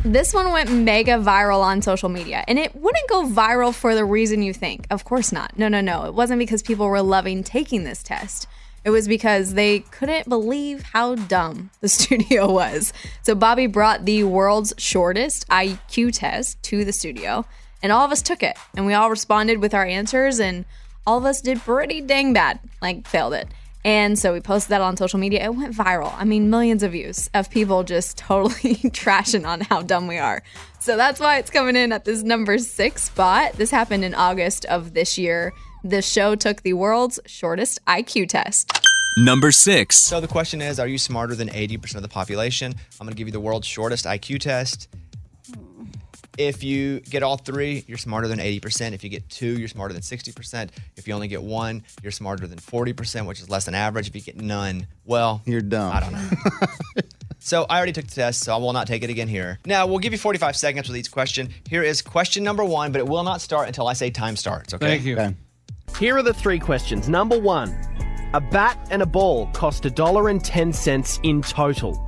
This one went mega viral on social media, and it wouldn't go viral for the reason you think. Of course not. No, no, no. It wasn't because people were loving taking this test. It was because they couldn't believe how dumb the studio was. So Bobby brought the world's shortest IQ test to the studio, and all of us took it, and we all responded with our answers, and all of us did pretty dang bad, like failed it. And so we posted that on social media. It went viral. I mean, millions of views of people just totally trashing on how dumb we are. So that's why it's coming in at this number six spot. This happened in August of this year. The show took the world's shortest IQ test. Number six. So the question is, are you smarter than 80% of the population? I'm going to give you the world's shortest IQ test. If you get all three, you're smarter than 80%. If you get two, you're smarter than 60%. If you only get one, you're smarter than 40%, which is less than average. If you get none, well, You're dumb. I don't know. so I already took the test, so I will not take it again here. Now, we'll give you 45 seconds with each question. Here is question number one, but it will not start until I say time starts, okay? Thank you. Okay. Here are the three questions. Number one A bat and a ball cost $1.10 in total.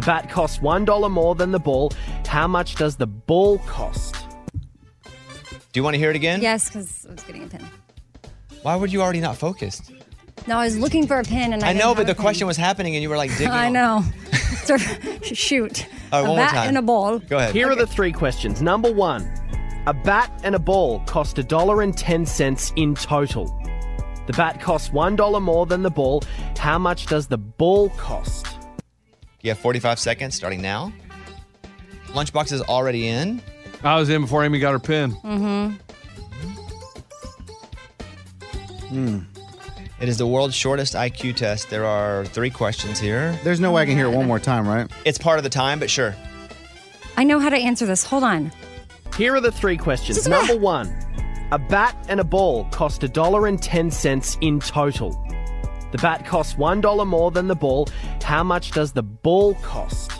The bat costs $1 more than the ball. How much does the ball cost? Do you want to hear it again? Yes, because I was getting a pin. Why were you already not focused? No, I was looking for a pin, and I, I didn't know, have but a the pin. question was happening and you were like digging. I know. So, Shoot. All right, a one more bat time. and a ball. Go ahead. Here are the three questions. Number one A bat and a ball cost $1.10 in total. The bat costs $1 more than the ball. How much does the ball cost? You have 45 seconds starting now. Lunchbox is already in. I was in before Amy got her pin. Mm-hmm. It is the world's shortest IQ test. There are three questions here. There's no way I can hear it one more time, right? It's part of the time, but sure. I know how to answer this. Hold on. Here are the three questions. Number one A bat and a ball cost $1.10 in total. The bat costs $1 more than the ball. How much does the ball cost?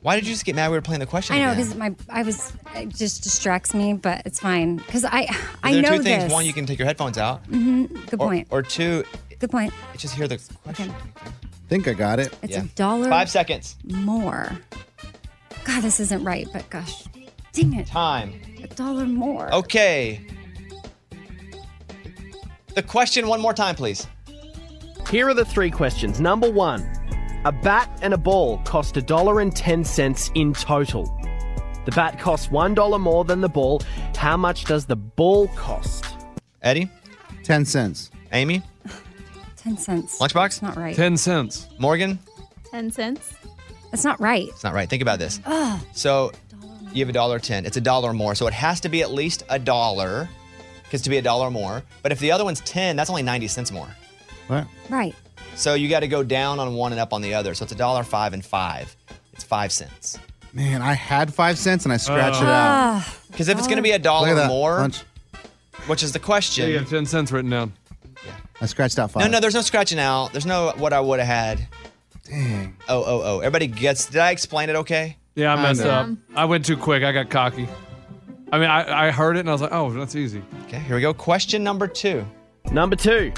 Why did you just get mad we were playing the question I know because my I was it just distracts me, but it's fine because I I there are know two things. this. One, you can take your headphones out. Mm-hmm. Good Or, point. or two, Good point. just hear the question. think I got it. It's Yeah. a dollar Five seconds. more. God, this isn't right, but gosh, dang it, Time. a dollar more. Okay. The question one more time, please. Here are the three questions. Number one A bat and a ball cost $1.10 in total. The bat costs $1 more than the ball. How much does the ball cost? Eddie? 10 cents. Amy? Ten cents. Lunchbox? It's not right. 10 cents. Morgan? 10 cents. It's not right. It's not right. Think about this. Ugh. So you have a dollar ten. It's a dollar more. So it has to be at least a dollar, because to be a dollar more. But if the other one's ten, that's only ninety cents more. What? Right. So you got to go down on one and up on the other. So it's a dollar five and five. It's five cents. Man, I had five cents and I scratched it out. Ah, Because if it's going to be a Look at dollar that. more, Lunch. which is the question. Yeah, question. you have 10 cents written down. Yeah. I scratched out five. no, no, there's no scratching out. There's no what I would have had. Dang. Oh, oh, oh. Everybody gets. Did I explain it okay? Yeah, I messed Kinda. up. I went too quick. I got cocky. I mean, I, I heard it and I was like, oh, that's easy. Okay, here we go. Question number two. Number two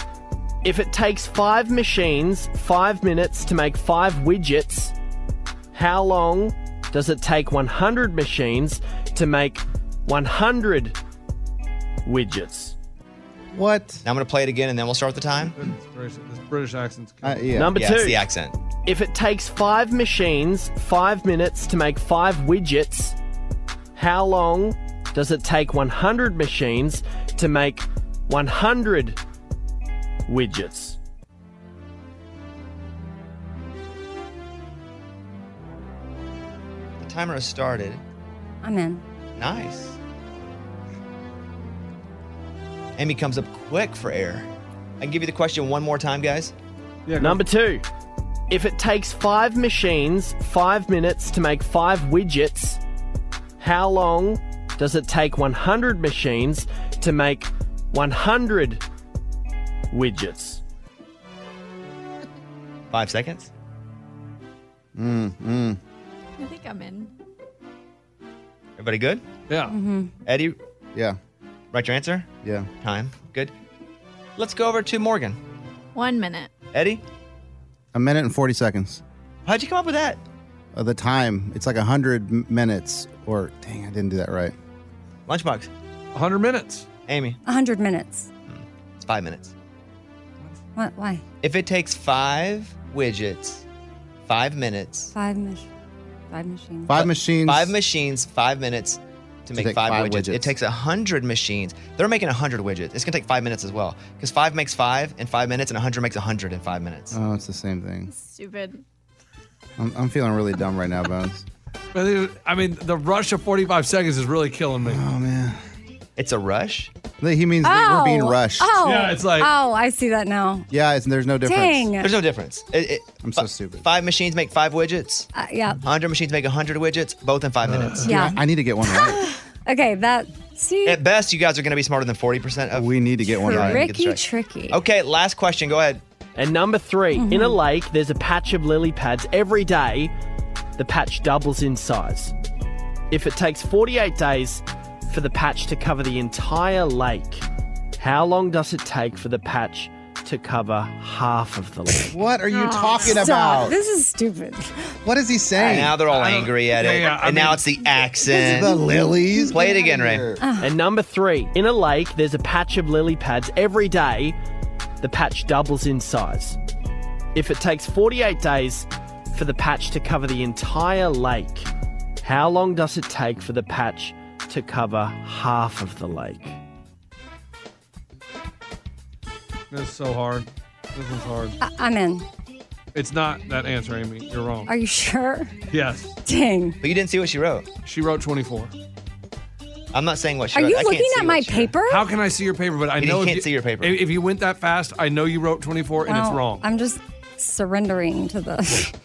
If it takes five machines five minutes to make five widgets, how long does it take 100 machines to make 100 widgets? What? Now I'm going to play it again and then we'll start with the time. This British, this British accent's Uh, yeah. Number yeah, two it's the accent. If it takes five machines five minutes to make five widgets, how long does it take 100 machines to make 100 widgets? The timer has started. I'm in. Nice. Amy comes up quick for air. I can give you the question one more time, guys. Yeah. Number two, If it takes five machines five minutes to make five widgets, how long does it take 100 machines to make 100 widgets? Five seconds. Mm, mm. I think I'm in. Everybody good? Yeah. Mm-hmm. Eddie? Yeah. Right your answer? Yeah. Time. Good. Let's go over to Morgan. One minute. Eddie? A minute and 40 seconds. How'd you come up with that? Uh, the time, it's like 100 m- minutes, or dang, I didn't do that right. Lunchbox. 100 minutes. Amy? 100 minutes. It's five minutes. What? Why? If it takes five widgets, five minutes, Five mach- Five machines. Five machines. five machines, five minutes to, make five, five widgets. widgets. It takes a hundred machines. They're making a hundred widgets. It's gonna take five minutes as well because five makes five in five minutes, and a hundred makes a hundred in five minutes. Oh, it's the same thing. Stupid. I'm, I'm feeling really dumb right now, Bones. I mean, the rush of 45 seconds is really killing me. Oh, man. It's a rush. He means that we're being rushed. Oh. Yeah, it's like- Oh, I see that now. Yeah, it's, there's no difference. Dang. There's no difference. It- it- I'm so fi- stupid. Five machines make five widgets. Uh, yeah. Hundred machines make hundred widgets, both in five minutes. Yeah. I, I need to get one right. Okay, that. See? At best, you guys are gonna be smarter than forty percent of. we need to get one right. tricky, Get tricky. Okay, last question. Go ahead. And number 3 in a lake, there's a patch of lily pads. Every day, the patch doubles in size. If it takes 48 days for the patch to cover the entire lake, how long does it take for the patch to cover half of the lake? What are you talking Stop. about? This is stupid. What is he saying? Now they're all I angry at it, yeah, yeah, I and now it's the accent. the lilies. Play it again, Ray. here. And number three, in a lake, there's a patch of lily pads. Every day, the patch doubles in size. If it takes 48 days for the patch to cover the entire lake, how long does it take for the patch to cover half of the lake? This is so hard. This is hard. I- I'm in. It's not that answer, Amy. You're wrong. Are you sure? Yes. Dang. But you didn't see what she wrote. She wrote 24. I'm not saying what she Are wrote. you I can't looking see at my what she wrote. paper? How can I see your paper? But I You know if can't see your paper. If, if you went that fast, I know you wrote 24 and it's Well, wrong. I'm just surrendering to the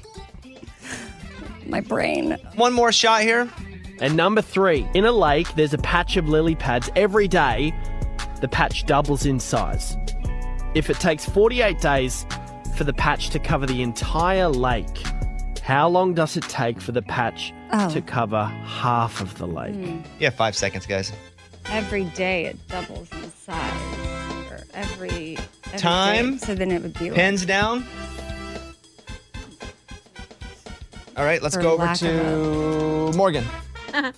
my brain. One more shot here. And number three, in a lake, there's a patch of lily pads. Every day, the patch doubles in size. If it takes 48 days for the patch to cover the entire lake, how long does it take for the patch Oh. to cover half of the lake? Hmm. Yeah, five seconds, guys. Every day it doubles in size. Or every, every Time. day. So then it would be like, Pens down. All right, let's For go over lack of to Morgan.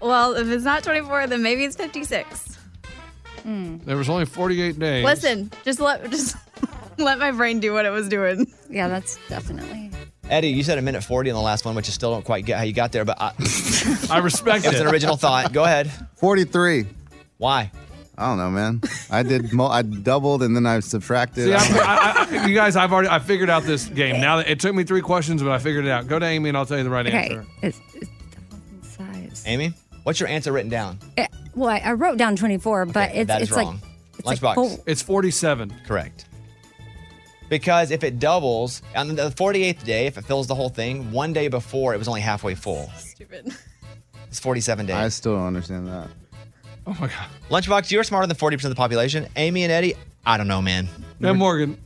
well, if it's not 24, then maybe it's 56. Hmm. there was only 48 days. Listen, just let just let my brain do what it was doing. Yeah, that's definitely. Eddie, you said a minute 40 in the last one, which I still don't quite get how you got there, but I, I respect it was an original thought. Go ahead. 43. Why? I don't know, man. I did. Mo- I doubled and then I subtracted. See, I, I, I, you guys, I've already I figured out this game. Now that it took me three questions, but I figured it out. Go to Amy and I'll tell you the right Okay. answer. It's, it's doubles in size. Amy, what's your answer written down? Eh, well, I, I wrote down 24, but it's that is it's wrong. like it's like Lunchbox. full- It's 47. Correct. Because if it doubles on the 48th day, if it fills the whole thing, one day before it was only halfway full. Stupid. It's 47 days. I still don't understand that. Oh my God. Lunchbox, you're smarter than 40% of the population. Amy and Eddie, I don't know, man. And Morgan.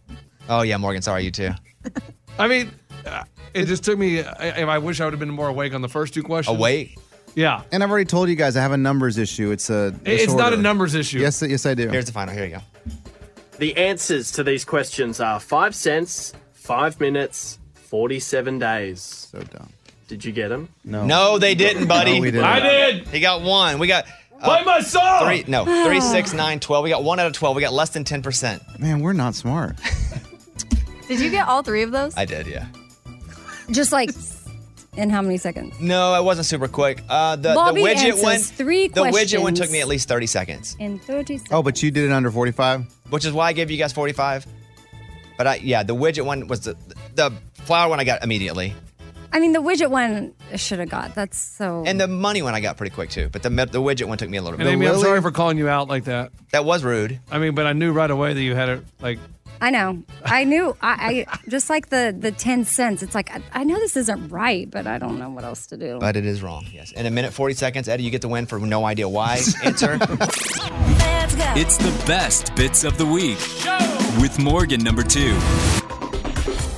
Oh, yeah, Morgan. Sorry, you too. I mean, uh, it just took me. I, I wish I would have been more awake on the first two questions. Awake? Yeah. And I've already told you guys I have a numbers issue. It's a. It- It's not a numbers issue. Yes, yes, I do. Here's the final. Here you go. The answers to these questions are 5 cents, 5 minutes, 47 days. So dumb. Did you get them? No. No, they didn't, buddy. No, we didn't. I did. He got one. We got uh, Play my song. three. No, three, six, nine, twelve. We got one out of twelve. We got less than ten percent. Man, we're not smart. Did you get all three of those? I did, yeah. just like in how many seconds? No, it wasn't super quick. Uh, the Bobby the widget answers one. three the widget one took me at least thirty seconds, In 30 seconds. Oh, but you did it under 45? which is why I gave you guys forty-five. But I, yeah, the widget one was the the flower one I got immediately, I mean, the widget one I should have got. That's so. and the money one I got pretty quick too. But the the widget one took me a little And bit. Amy, I'm sorry for calling you out like that. That was rude. I mean, but I knew right away that you had it like I know. I knew. I, I just like the the ten cents. It's like I, I know this isn't right, but I don't know what else to do. But it is wrong, yes. In a minute, 40 seconds, Eddie, you get the win for no idea why. Answer. It's the best bits of the week with Morgan number two.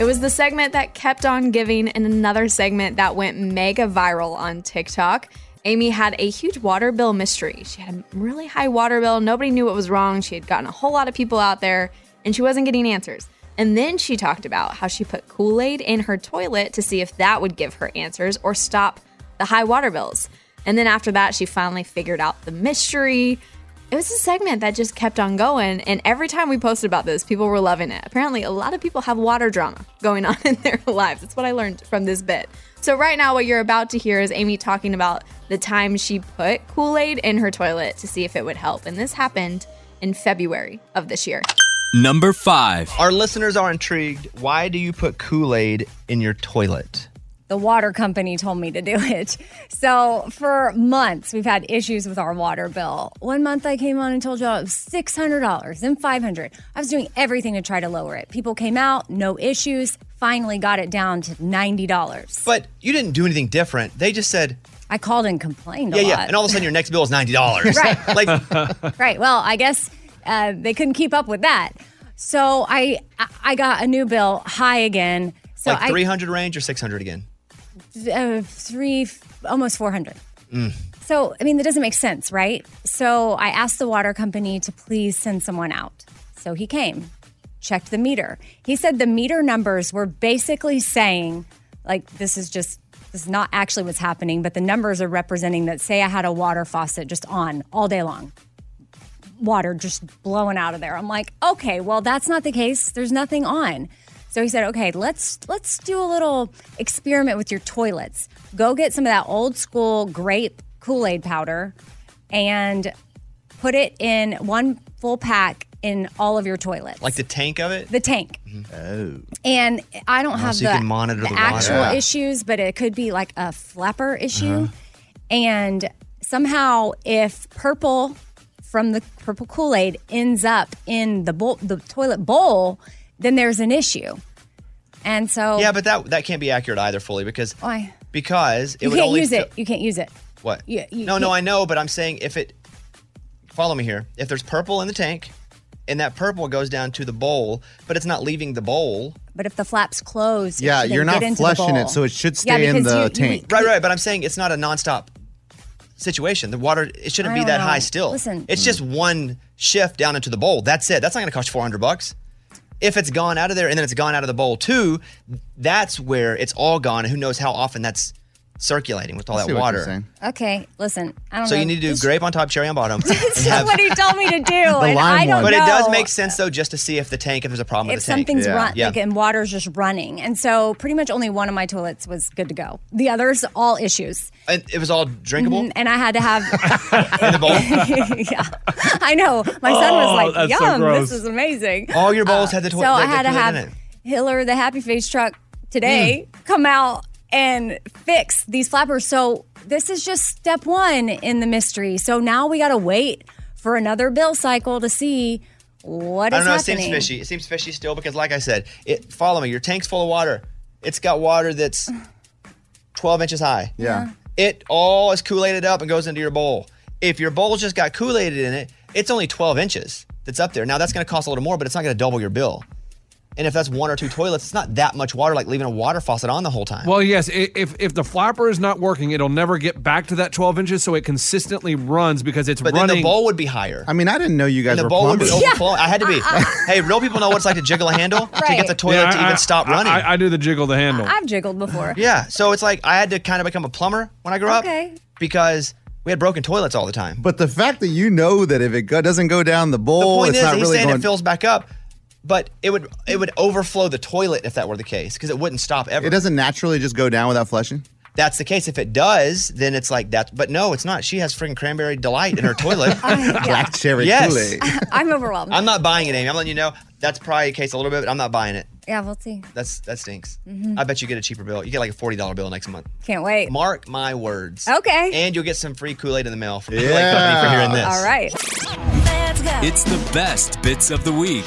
It was the segment that kept on giving and another segment that went mega viral on TikTok. Amy had a huge water bill mystery. She had a really high water bill. Nobody knew what was wrong. She had gotten a whole lot of people out there and she wasn't getting answers. And then she talked about how she put Kool Aid in her toilet to see if that would give her answers or stop the high water bills. And then after that, she finally figured out the mystery. It was a segment that just kept on going. And every time we posted about this, people were loving it. Apparently, a lot of people have water drama going on in their lives. That's what I learned from this bit. So, right now, what you're about to hear is Amy talking about the time she put Kool Aid in her toilet to see if it would help. And this happened in February of this year. Number five. Our listeners are intrigued. Why do you put Kool Aid in your toilet? the water company told me to do it. So for months, we've had issues with our water bill. One month I came on and told you all it was $600, then 500. I was doing everything to try to lower it. People came out, no issues, finally got it down to $90. But you didn't do anything different. They just said, I called and complained yeah, a yeah. And all of a sudden, your next bill is $90. Right. like, right. Well, I guess uh, they couldn't keep up with that. So I I got a new bill high again. So like I 300 range or 600 again? uh, three, almost 400. Mm. So, I mean, that doesn't make sense, right? So, I asked the water company to please send someone out. So, he came, checked the meter. He said the meter numbers were basically saying, like, this is just, this is not actually what's happening, but the numbers are representing that, say, I had a water faucet just on all day long, water just blowing out of there. I'm like, okay, well, that's not the case. There's nothing on. So he said, "Okay, let's let's do a little experiment with your toilets. Go get some of that old school grape Kool-Aid powder and put it in one full pack in all of your toilets. like the tank of it? the tank. Oh. And I don't Oh, have so you the, can monitor the water. actual Yeah. issues, but it could be like a flapper issue. Uh-huh. And somehow, if purple from the purple Kool Aid ends up in the bowl, the toilet bowl, then there's an issue. And so, Yeah, but that that can't be accurate either fully because why? because it You would can't only use fill- it. You can't use it. What? You- you no, no, can't- I know, but I'm saying if it follow me here. If there's purple in the tank and that purple goes down to the bowl, but it's not leaving the bowl. But if the flaps close, Yeah, you're not get into the flushing it, so it should Yeah, stay in the you- you- tank. Right, right, but I'm saying it's not a nonstop situation. The water it shouldn't I be that know. high still. Listen. It's just one shift down into the bowl. That's it. That's not going to cost you 400 bucks. If it's gone out of there and then it's gone out of the bowl too, that's where it's all gone. And who knows how often that's circulating with all I see that water. Okay, listen. I don't So know. you need to do This- grape on top, cherry on bottom. This and is have- what he told me to do, and I don't but know. it does make sense though, just to see if the tank, if there's a problem if with the tank. something's run, yeah. like and water's just running, and so pretty much only one of my toilets was good to go. The others all issues, and it was all drinkable and I had to have. in the bowl. yeah, I know. My son was Oh, like, that's so "Yum, gross. this is amazing." All your bowls had the, toilet. So toi- I had to have it. Hiller, the Happy Face truck, today Mm. come out and fix these flappers. So this is just step one in the mystery. So now we got to wait for another bill cycle to see what I don't know. happening. It seems fishy. It seems fishy still because, like I said, it. Follow me. Your tank's full of water. It's got water that's 12 inches high. Yeah. It all is Kool-Aided up and goes into your bowl. If your bowl's just got Kool-Aided in it, it's only 12 inches that's up there. Now that's going to cost a little more, but it's not going to double your bill. And if that's one or two toilets, it's not that much water like leaving a water faucet on the whole time. Well, yes. i- If if the flapper is not working, it'll never get back to that 12 inches, so it consistently runs because it's But then the bowl would be higher. I mean, I didn't know you guys and the were bowl would be plumbers. overflowing. I had to be. Uh, uh. hey, real people know what it's like to jiggle a handle to get the toilet Yeah, to I- even stop I- running. I, I do the jiggle the handle. I've jiggled before. Yeah, so it's like I had to kind of become a plumber when I grew up Okay. because we had broken toilets all the time. But the fact that you know that if it go, doesn't go down the The bowl, point it's is, not he's really saying going. it fills back up, but it would it would overflow the toilet if that were the case because it wouldn't stop ever. it doesn't naturally just go down without flushing. That's the case. If it does, then it's like that. But no, it's not. She has freaking cranberry delight in her toilet. Black cherry Yes. Kool-Aid. I'm overwhelmed. I'm not buying it, Amy. I'm letting you know. That's probably the case a little bit, but I'm not buying it. yeah, we'll see. That's that stinks. Mhm. I bet you get a cheaper bill. You get like a forty dollar bill next month. Can't wait. Mark my words. Okay. And you'll get some free Kool Aid in the mail from the Kool Aid Company for hearing this. All right. It's the best bits of the week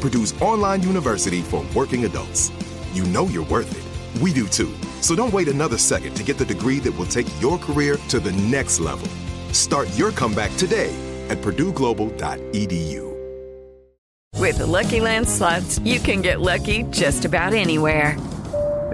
Purdue's online university for working adults. You know you're worth it. We do too. So don't wait another second to get the degree that will take your career to the next level. Start your comeback today at purdueglobal.edu. With the Lucky Land slots, you can get lucky just about anywhere.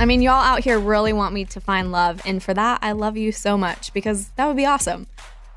I mean, y'all out here really want me to find love, and for that, I love you so much because that would be awesome.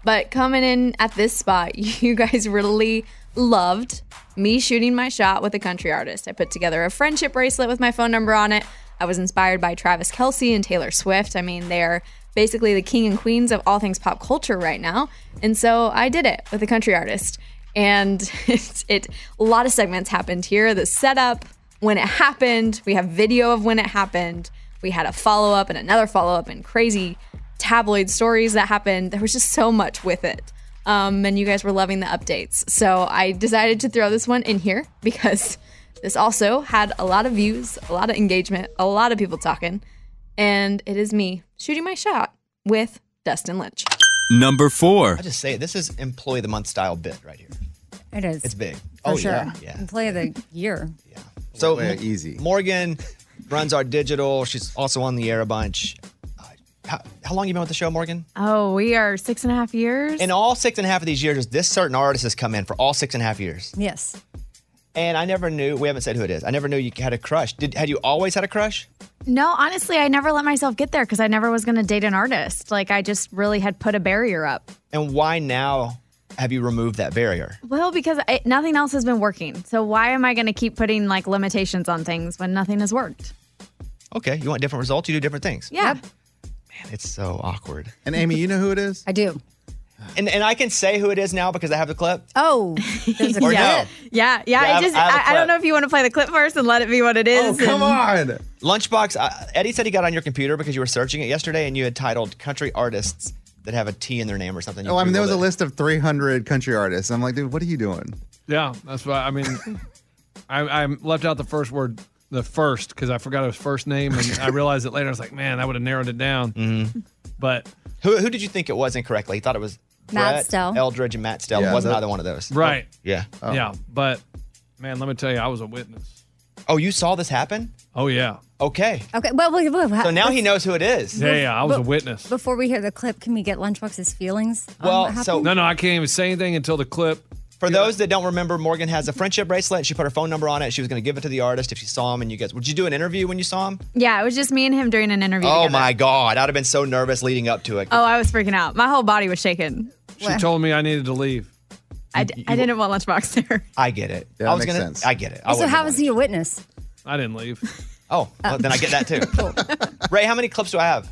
But coming in at this spot, you guys really loved me shooting my shot with a country artist. I put together a friendship bracelet with my phone number on it. I was inspired by Travis Kelce and Taylor Swift. I mean, they're basically the king and queens of all things pop culture right now. And so I did it with a country artist. And it, it a lot of segments happened here. The setup, when it happened, we have video of when it happened. We had a follow up and another follow up and crazy tabloid stories that happened. There was just so much with it. Um, and you guys were loving the updates. So I decided to throw this one in here because this also had a lot of views, a lot of engagement, a lot of people talking. And it is me shooting my shot with Dustin Lynch. Number four. I just say it. This is employee of the month style bit right here. It is. It's big. For oh sure. yeah, yeah. Play of the year. So Way easy. Morgan runs our digital. She's also on the air a bunch. Uh, How, how long you been with the show, Morgan? Oh, we are six and a half years. In all six and a half of these years, this certain artist has come in for all six and a half years. Yes. And I never knew. We haven't said who it is. I never knew you had a crush. Did had you always had a crush? No, honestly, I never let myself get there because I never was going to date an artist. Like, I just really had put a barrier up. And why now have you removed that barrier? Well, because I, nothing else has been working. So, why am I going to keep putting like limitations on things when nothing has worked? Okay, you want different results, you do different things. Yeah. Man, it's so awkward. And Amy, you know who it is? I do. And and I can say who it is now because I have the clip. Oh, there's a Or clip. no. Yeah, yeah. Yeah, I I have- just, I have a I, I clip. don't know if you want to play the clip first and let it be what it is. Oh and- on. Lunchbox. Uh, Eddie said he got on your computer because you were searching it yesterday, and you had titled "country artists that have a T in their name" or something. You Oh, I mean, there Googled was a list of 300 country artists. I'm like, dude, what are you doing? Yeah, that's why. I mean, I, I left out the first word, the first, because I forgot his first name, and I realized it later. I was like, man, that would have narrowed it down. Mm-hmm. But Who who did you think it was incorrectly? He thought it was Matt Brett, Stell. Eldredge, and Matt Stell. Yeah, it wasn't that- either one of those. right, Yeah. yeah, but man, let me tell you, I was a witness. Oh, you saw this happen? Oh yeah, Okay. Okay. Well, wait, wait, wait, So now he knows who it is. yeah, yeah. I was a witness. Before we hear the clip, can we get Lunchbox's feelings? on Well, what so- happened? No, no, I can't even say anything until the clip For those that don't remember, Morgan has a friendship bracelet. She put her phone number on it. She was going to give it to the artist if she saw him. And you guys, would you do an interview when you saw him? Yeah, it was just me and him during an interview. Oh together. my God. I'd have been so nervous leading up to it. Oh, I was freaking out. My whole body was shaking. She told me I needed to leave. I, d- I didn't want lunchbox there. I get it. Yeah, I was makes gonna. sense. I get it. I so how was he a witness? I didn't leave. Oh, well, then I get that too. Ray, how many clips do I have?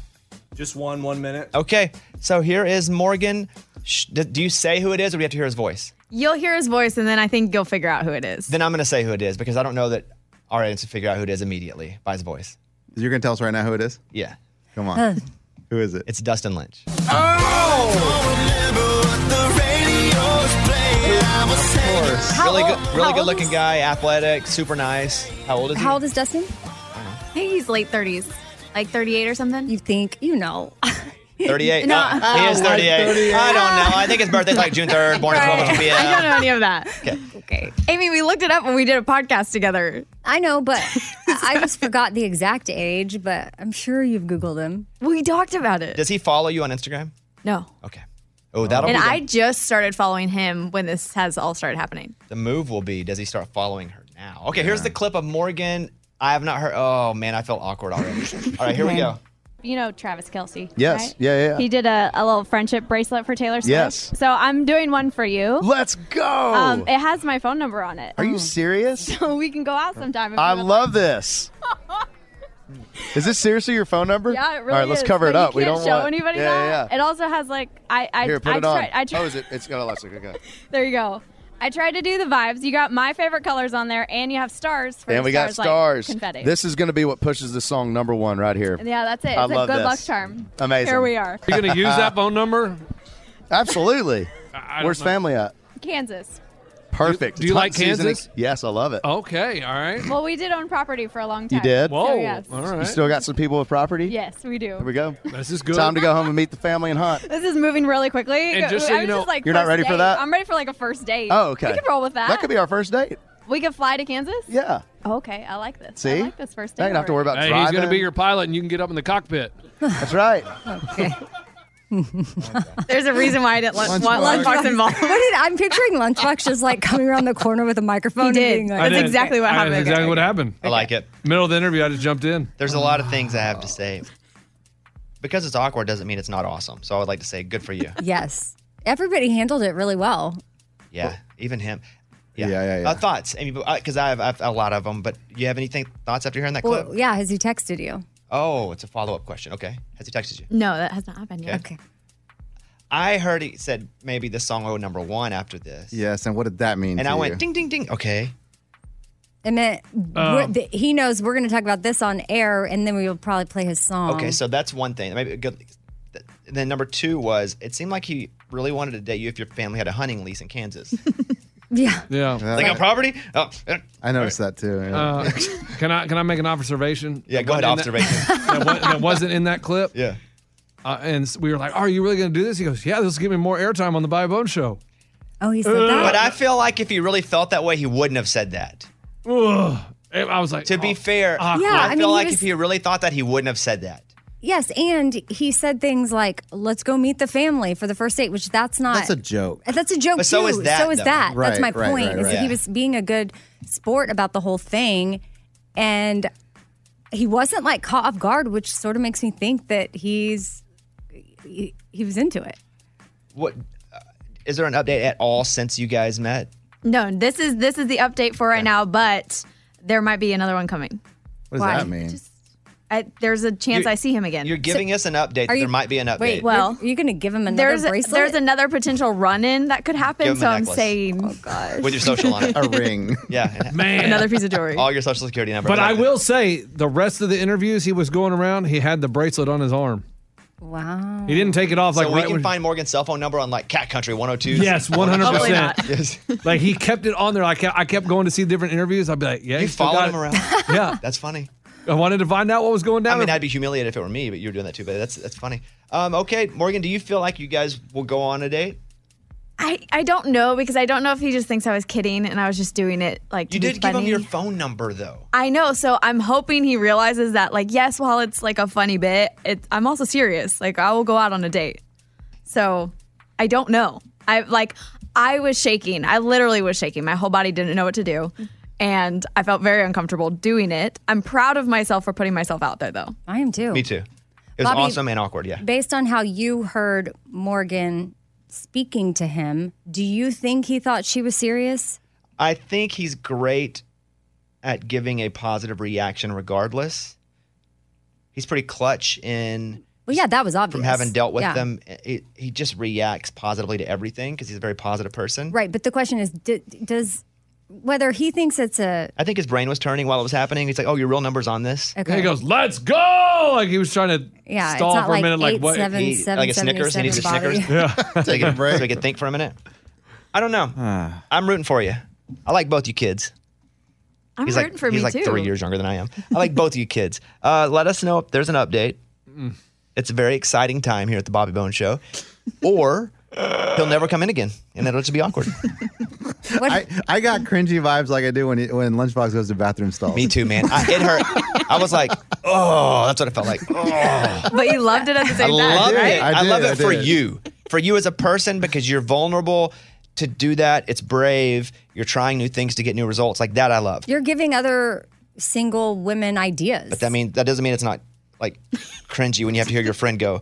Just one, one minute. Okay, so here is Morgan. Sh- d- Do you say who it is, or do we have to hear his voice? You'll hear his voice, and then I think you'll figure out who it is. Then I'm going to say who it is because I don't know that our audience will figure out who it is immediately by his voice. You're gonna tell us right now who it is? Yeah. Come on. Uh. who is it? It's Dustin Lynch. Of course. How really old- good, really good looking is- guy, athletic, super nice. How old is he? How old is Dustin? I think he's late 30s, like 38 or something. You think? You know. 38. No. Oh, he is 38. I don't know. I think his birthday's like June 3rd, born at 12 p.m. I don't know any of that. Okay. Okay. Amy, we looked it up when we did a podcast together. I know, but I just forgot the exact age, but I'm sure you've Googled him. We talked about it. Does he follow you on Instagram? No. Okay. Oh, that'll and be the, I just started following him when this has all started happening. the move will be does he start following her now? Okay, here's the clip of Morgan. I have not heard. Oh, man, I felt awkward already. All right, here we go. You know Travis Kelce. Yes. right? Yeah, yeah, yeah. He did a, a little friendship bracelet for Taylor Swift. Yes. So I'm doing one for you. Let's go. Um, it has my phone number on it. Are you serious? So we can go out sometime. If I you would love this. Is this seriously your phone number? Yeah, it really All right, let's is, cover it up. we don't show want anybody yeah, that. Yeah, yeah. It also has like I I Here, put I it on. tried, I tried, oh, is it? It's got elastic. Okay. There you go. I tried to do the vibes. You got my favorite colors on there, and you have stars. For And we got stars, stars. Like confetti. This is going to be what pushes the song number one right here. yeah, that's it. I It's a love good this. luck charm. Amazing. Here we are. Are you going to use that phone number? Absolutely. Where's know. family at? Kansas. Perfect. Do you It's hunt like season. Kansas? Yes, I love it. Okay, all right. Well, we did own property for a long time. You did? So, yes. all right. You still got some people with property? Yes, we do. Here we go. This is good. Time to go home and meet the family and hunt. This is moving really quickly. And just so you know, just like you're not first ready for that? I'm ready for like a first date. Oh, okay. We can roll with that. That could be our first date. We could fly to Kansas. Yeah. Okay, I like this. See? I like this first date. Now you don't have to worry about Hey, driving. he's going to be your pilot, and you can get up in the cockpit. That's right. Okay. There's a reason why I didn't want Lunchbox. lunchbox involved. what did I'm picturing Lunchbox just like coming around the corner with a microphone. and did. being like, That's did. exactly what I- happened. That's exactly what happened. I like it. Middle of the interview, I just jumped in. There's a lot of things I have to say. Because it's awkward doesn't mean it's not awesome. So I would like to say good for you. Yes. Everybody handled it really well. Yeah, even him. Yeah, Yeah, yeah, yeah. Uh, thoughts? I mean, because I, have, I have a lot of them. But you have anything thoughts after hearing that clip? Well, yeah. Has he texted you? Oh, it's a follow up question. Okay, has he texted you? No, that has not happened yet. Okay. I heard he said maybe the song will go number one after this. Yes, and what did that mean And to I you? went ding ding ding. Okay. It meant we're- um, th- he knows we're going to talk about this on air, and then we will probably play his song. Okay, so that's one thing. Maybe a good. And then number two was it seemed like he really wanted to date you if your family had a hunting lease in Kansas. yeah. Yeah. like on property? Oh, uh, I noticed that too. yeah. Uh, can I can I make an observation? yeah, go ahead. Observation. That, that, wa- that wasn't in that clip. yeah. Uh, and s- we were like, "Are you really going to do this?" He goes, "Yeah, this will give me more airtime on the Bobby Bone show." Oh, he said that. But I feel like if he really felt that way, he wouldn't have said that. Ugh. And I was like, To be oh, fair. Yeah, I I feel mean, he like was- if he really thought that, he wouldn't have said that. Yes, and he said things like, "Let's go meet the family for the first date," which that's not. That's a joke. That's a joke But too. so is that, So is though. that. Right, That's my right, point. right, is right. that he was being a good sport about the whole thing, and he wasn't like caught off guard, which sort of makes me think that he's he, he was into it. What uh, is there an update at all since you guys met? No, this is this is the update for right now, but there might be another one coming. what does why? that mean? I, there's a chance You're- I see him again. You're giving us an update. that you- there might be an update. Wait, Well, are you going to give him another there's bracelet? there's another potential run-in that could happen. Give him So a I'm necklace. saying oh, with your social on it. a ring. yeah, man. another piece of jewelry. all your social security number. But I will say, the rest of the interviews he was going around, he had the bracelet on his arm. wow. He didn't take it off So like we right can when- find Morgan's cell phone number on like Cat Country 102. Yes, 100%. Hopefully not. Yes. Like he kept it on there. I kept, I kept going to see different interviews. I'd be like, yeah, You still followed him it. around. Yeah, That's funny. I wanted to find out what was going down. I mean, I'd be humiliated if it were me, but you're doing that too. But that's that's funny. Um, okay, Morgan, do you feel like you guys will go on a date? I, I don't know because I don't know if he just thinks I was kidding and I was just doing it like to You be did give him your phone number though. I know, so I'm hoping he realizes that like yes, while it's like a funny bit, it, I'm also serious. Like I will go out on a date. So I don't know. I like I was shaking. I literally was shaking. My whole body didn't know what to do. And I felt very uncomfortable doing it. I'm proud of myself for putting myself out there, though. I am too. Me too. It was Bobby- awesome and awkward. Yeah. Based on how you heard Morgan speaking to him, do you think he thought she was serious? I think he's great at giving a positive reaction regardless. He's pretty clutch in Well, yeah, that was obvious. from having dealt with Yeah. them. He, he just reacts positively to everything because he's a very positive person. Right, but the question is, d- does whether he thinks it's a I think his brain was turning while it was happening. He's like, "Oh, your real number's on this." Okay. He goes, "Let's go!" Like he was trying to Yeah, it's stall not for a like minute. Like eight, what? seven, He- seven, like a Snickers. He needs a Snickers. Yeah. so, he can, so he can think for a minute. I don't know. I'm rooting for you. I like both you kids. I'm he's rooting like, for he's me like too. three years younger than I am. I like both of you kids. Uh, let us know if there's an update. Mm. It's a very exciting time here at the Bobby Bone Show. Or he'll never come in again and it'll just be awkward. I, I got cringy vibes like I do when he, when Lunchbox goes to bathroom stalls. Me too, man. I, it hurt. I was like, oh, that's what it felt like. Oh. But you loved it at the I same time, love right? it. I, love it for you, for you as a person, because you're vulnerable to do that. It's brave. You're trying new things to get new results. Like that, I love. You're giving other single women ideas. But that mean that doesn't mean it's not like cringy when you have to hear your friend go,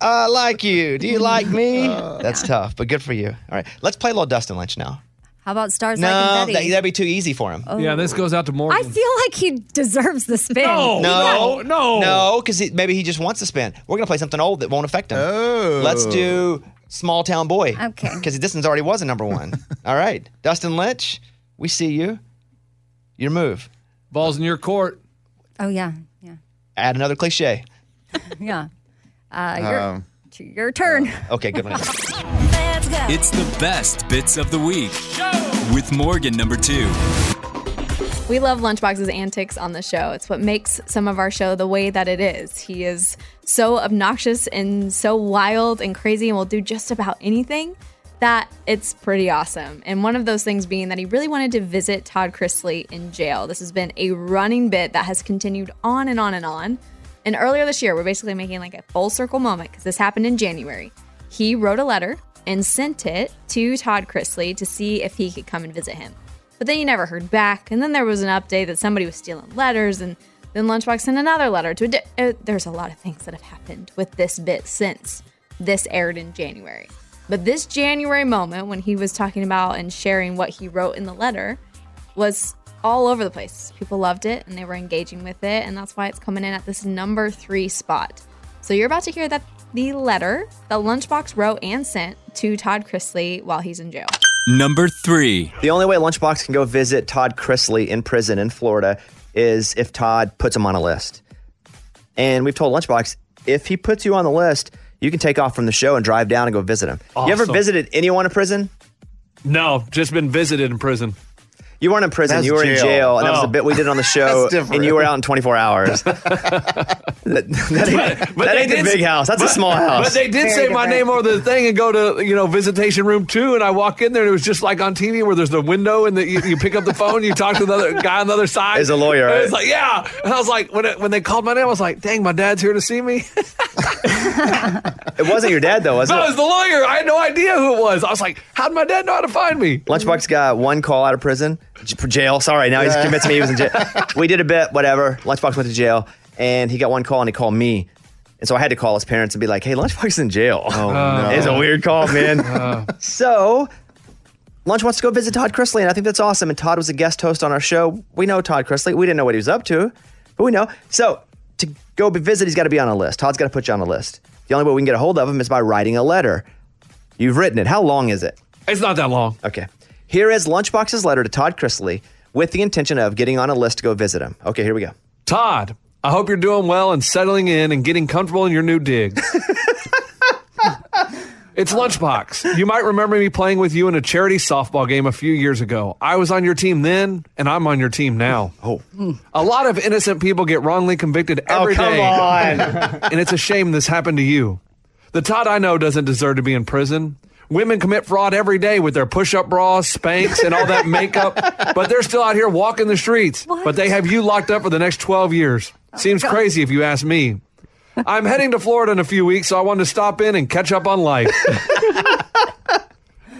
"I like you. Do you like me?" Uh, That's tough, but good for you. All right, let's play a little Dustin Lynch now. How about stars No, like that, confetti? that'd be too easy for him. Oh. Yeah, this goes out to Morgan. I feel like he deserves the spin. no, no, no, because maybe he just wants to spin. We're gonna play something old that won't affect him. Oh. Let's do Small Town Boy. Okay. Because Dustin's already was a number one. All right, Dustin Lynch, we see you. Your move. Balls in your court. Oh yeah, yeah, Add another cliche. yeah. Uh, your, Um, your turn. Okay, good one. It's the best bits of the week with Morgan number two. We love Lunchbox's antics on the show. It's what makes some of our show the way that it is. He is so obnoxious and so wild and crazy and will do just about anything that it's pretty awesome. And one of those things being that he really wanted to visit Todd Chrisley in jail. This has been a running bit that has continued on and on and on. And earlier this year, we're basically making like a full circle moment because this happened in January. He wrote a letter and sent it to Todd Chrisley to see if he could come and visit him. But then he never heard back. And then there was an update that somebody was stealing letters, and then Lunchbox sent another letter to a. Di- uh, there's a lot of things that have happened with this bit since this aired in January. But this January moment when he was talking about and sharing what he wrote in the letter was all over the place. People loved it and they were engaging with it, and that's why it's coming in at this number three spot. So you're about to hear that the letter that Lunchbox wrote and sent to Todd Chrisley while he's in jail. Number three. The only way Lunchbox can go visit Todd Chrisley in prison in Florida is if Todd puts him on a list. And we've told Lunchbox if he puts you on the list, you can take off from the show and drive down and go visit him. You ever visited anyone in prison? No, just been visited in prison. You weren't in prison. That's you were in jail. jail, and that was Oh. a bit we did on the show, That's different. and you were out in 24 hours. that, that ain't, that they ain't the big house. That's a but- small house. But they did say my name over the thing and go to you know visitation room two, and I walk in there and it was just like on TV where there's the window and the, you, you pick up the phone, you talk to the other guy on the other side. Is a lawyer, And right? It's like yeah, and I was like when it, when they called my name, I was like, dang, my dad's here to see me. it wasn't your dad, though, was no, it? it was the lawyer. I had no idea who it was. I was like, how'd my dad know how to find me? Lunchbox got one call out of prison, j- jail. Sorry, now he's Yeah. convinced me he was in jail. we did a bit, whatever. Lunchbox went to jail, and he got one call, and he called me. And so I had to call his parents and be like, hey, Lunchbox is in jail. Oh, no. It's a weird call, man. Uh. so Lunch wants to go visit Todd Chrisley, and I think that's awesome. And Todd was a guest host on our show. We know Todd Chrisley. We didn't know what he was up to, but we know. So to go be- visit, he's got to be on a list. Todd's got to put you on a list. The only way we can get a hold of him is by writing a letter. You've written it. How long is it? It's not that long. Okay. Here is Lunchbox's letter to Todd Chrisley with the intention of getting on a list to go visit him. Okay, here we go. Todd, I hope you're doing well and settling in and getting comfortable in your new dig. it's Lunchbox. You might remember me playing with you in a charity softball game a few years ago. I was on your team then, and I'm on your team now. Oh. A lot of innocent people get wrongly convicted Oh, every day, come on. and it's a shame this happened to you. The Todd I know doesn't deserve to be in prison. Women commit fraud every day with their push up bras, Spanx, and all that makeup, but they're still out here walking the streets. But they have you locked up for the next 12 years. Seems crazy if you ask me. I'm heading to Florida in a few weeks, so I wanted to stop in and catch up on life.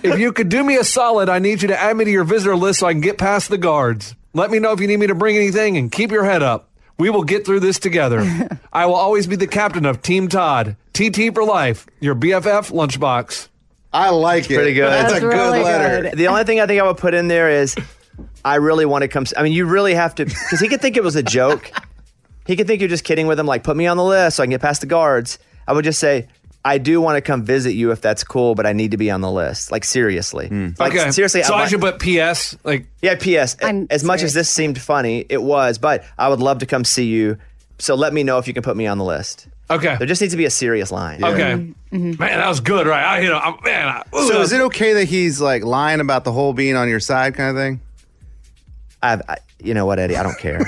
if you could do me a solid, I need you to add me to your visitor list so I can get past the guards. Let me know if you need me to bring anything and keep your head up. We will get through this together. I will always be the captain of Team Todd. TT for life. Your BFF lunchbox. I like it. Pretty good. That's, a good letter. The only thing I think I would put in there is, I really want to come. I mean, you really have to, because he could think it was a joke. He could think you're just kidding with him, like put me on the list so I can get past the guards. I would just say, I do want to come visit you if that's cool, but I need to be on the list. Like seriously, like okay. seriously. So I might- should put PS. Like yeah, P.S. I'm as much as this seemed funny, it was, but I would love to come see you. So let me know if you can put me on the list. Okay. There just needs to be a serious line. Okay. Mm-hmm. Man, that was good, right? I, you know, I, man. I, ooh, So is it okay that he's like lying about the whole being on your side kind of thing? I've, I, you know what, Eddie? I don't care.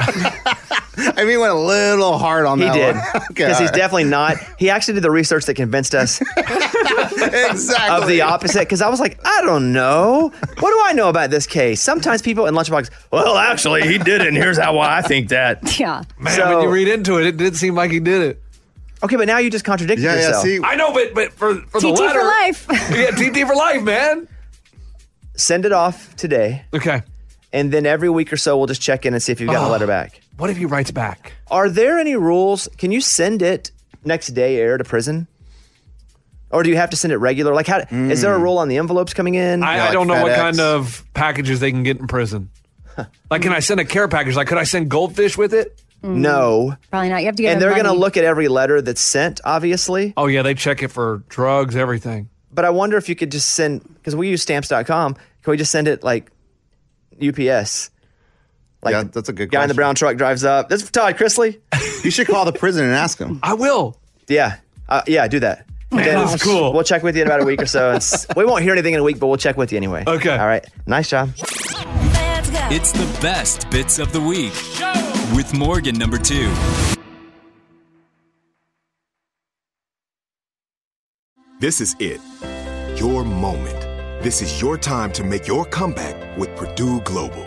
I mean, went a little hard on he that did one. okay, because he's all right. definitely not. He actually did the research that convinced us exactly of the opposite. Because I was like, I don't know. What do I know about this case? Sometimes people in lunchbox. Well, actually, he did it, and here's how why I think that. Yeah. man, so- when you read into it, it did seem like he did it. Okay, but now you just contradicted Yeah, yeah. See, I know, but but for for the TT letter, for life. yeah, TT for life, man. Send it off today, Okay. and then every week or so, we'll just check in and see if you've got Oh. a letter back. What if he writes back? Are there any rules? Can you send it next day air to prison? Or do you have to send it regular? Like, how is there a hmm. rule on the envelopes coming in? I, Yeah, I don't know what kind of packages they can get in prison. like, can I send a care package? Like, could I send goldfish with it? Hmm. no. Probably not. You have to get And they're going to look at every letter that's sent, obviously. Oh yeah, they check it for drugs, everything. But I wonder if you could just send, because we use stamps.com, can we just send it like UPS? Like yeah, that's a good guy in the brown truck drives up. This is Todd Chrisley. You should call the prison and ask him. I will. Yeah. Uh, yeah, do that. Man, Then that's cool. We'll check with you in about a week or so. And s- we won't hear anything in a week, but we'll check with you anyway. Okay. All right. Nice job. It's the best bits of the week with Morgan number two. This is it. Your moment. This is your time to make your comeback with Purdue Global.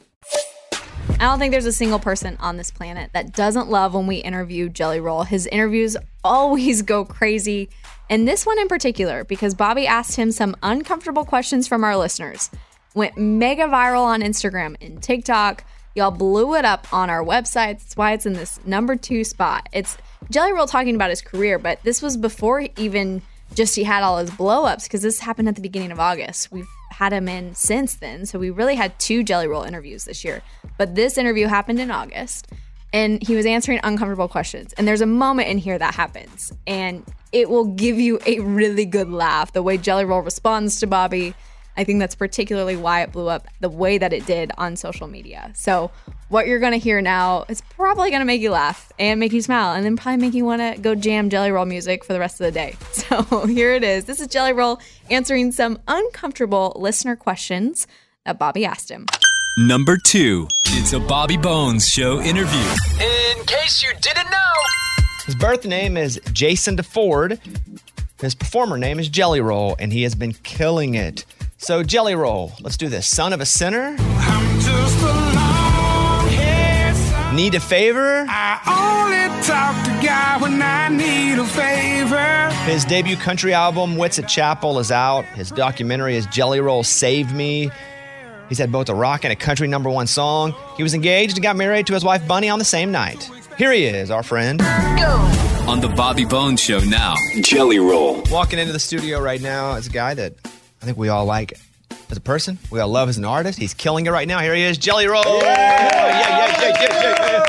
I don't think there's a single person on this planet that doesn't love when we interview Jelly Roll. His interviews always go crazy. And this one in particular, because Bobby asked him some uncomfortable questions from our listeners, went mega viral on Instagram and TikTok. Y'all blew it up on our website. That's why it's in this number two spot. It's Jelly Roll talking about his career, but this was before even just he had all his blow ups because this happened at the beginning of August. We've had him in since then. So we really had two Jelly Roll interviews this year. But this interview happened in August and he was answering uncomfortable questions. And there's a moment in here that happens and it will give you a really good laugh. The way Jelly Roll responds to Bobby. I think that's particularly why it blew up the way that it did on social media. So, what you're going to hear now is probably going to make you laugh and make you smile and then probably make you want to go jam Jelly Roll music for the rest of the day. So, here it is. This is Jelly Roll answering some uncomfortable listener questions that Bobby asked him. Number two, it's a Bobby Bones Show interview. In case you didn't know. His birth name is Jason DeFord. His performer name is Jelly Roll, and he has been killing it. So, Jelly Roll, let's do this. Son of a sinner? Need a favor? Only talk to God when I need a favor. His debut country album, Whitsitt Chapel, is out. His documentary is Jelly Roll Save Me. He's had both a rock and a country number one song. He was engaged and got married to his wife Bunny on the same night. Here he is, our friend. On the Bobby Bones Show now, Jelly Roll. Walking into the studio right now is a guy that I think we all like as a person. We all love as an artist. He's killing it right now. Here he is, Jelly Roll. Yeah, yeah, yeah, yeah, yeah,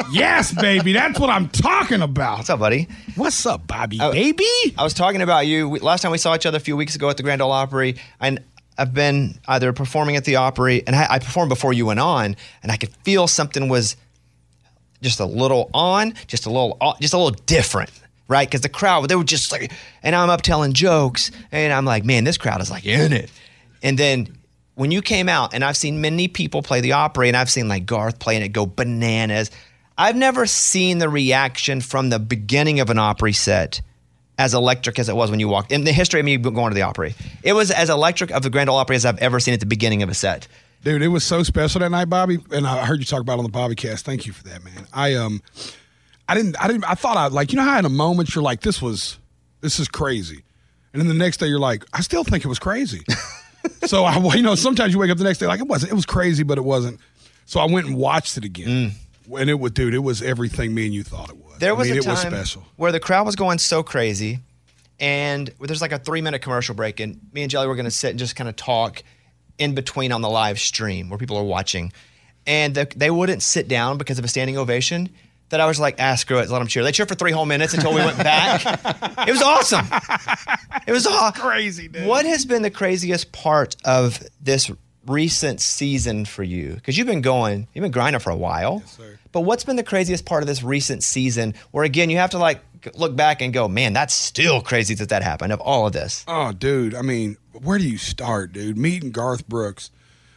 yes, baby. That's what I'm talking about. What's up, buddy? What's up, Bobby, oh, baby? I was talking about you we, last time we saw each other a few weeks ago at the Grand Ole Opry, and I've been either performing at the Opry, and I, I performed before you went on, and I could feel something was just a little on, just a little, just a little different, right? Because the crowd, they were just like, and I'm up telling jokes, and I'm like, man, this crowd is like in it. And then when you came out, and I've seen many people play the Opry, and I've seen like Garth playing it go bananas. I've never seen the reaction from the beginning of an Opry set as electric as it was when you walked in the history of me going to the Opry. It was as electric of the Grand Ole Opry as I've ever seen at the beginning of a set. Dude, it was so special that night, Bobby. And I heard you talk about it on the Bobbycast. Thank you for that, man. I um I didn't I didn't I thought I like you know how in a moment you're like, this was this is crazy. And then the next day you're like, I still think it was crazy. so I you know, sometimes you wake up the next day like it wasn't it was crazy, but it wasn't. So I went and watched it again. And it was dude, it was everything me and you thought it was. There I was mean, a it time was special. where the crowd was going so crazy, and there's like a three minute commercial break, and me and Jelly were going to sit and just kind of talk in between on the live stream where people are watching, and the, they wouldn't sit down because of a standing ovation. That I was like, ah, screw it, let them cheer. They cheered for three whole minutes until we went back. it was awesome. It was aw- crazy, dude. What has been the craziest part of this recent season for you? Because you've been going, you've been grinding for a while. But what's been the craziest part of this recent season where, again, you have to like look back and go, man, that's still crazy that that happened of all of this? Oh, dude. I mean, where do you start, dude? Meeting Garth Brooks,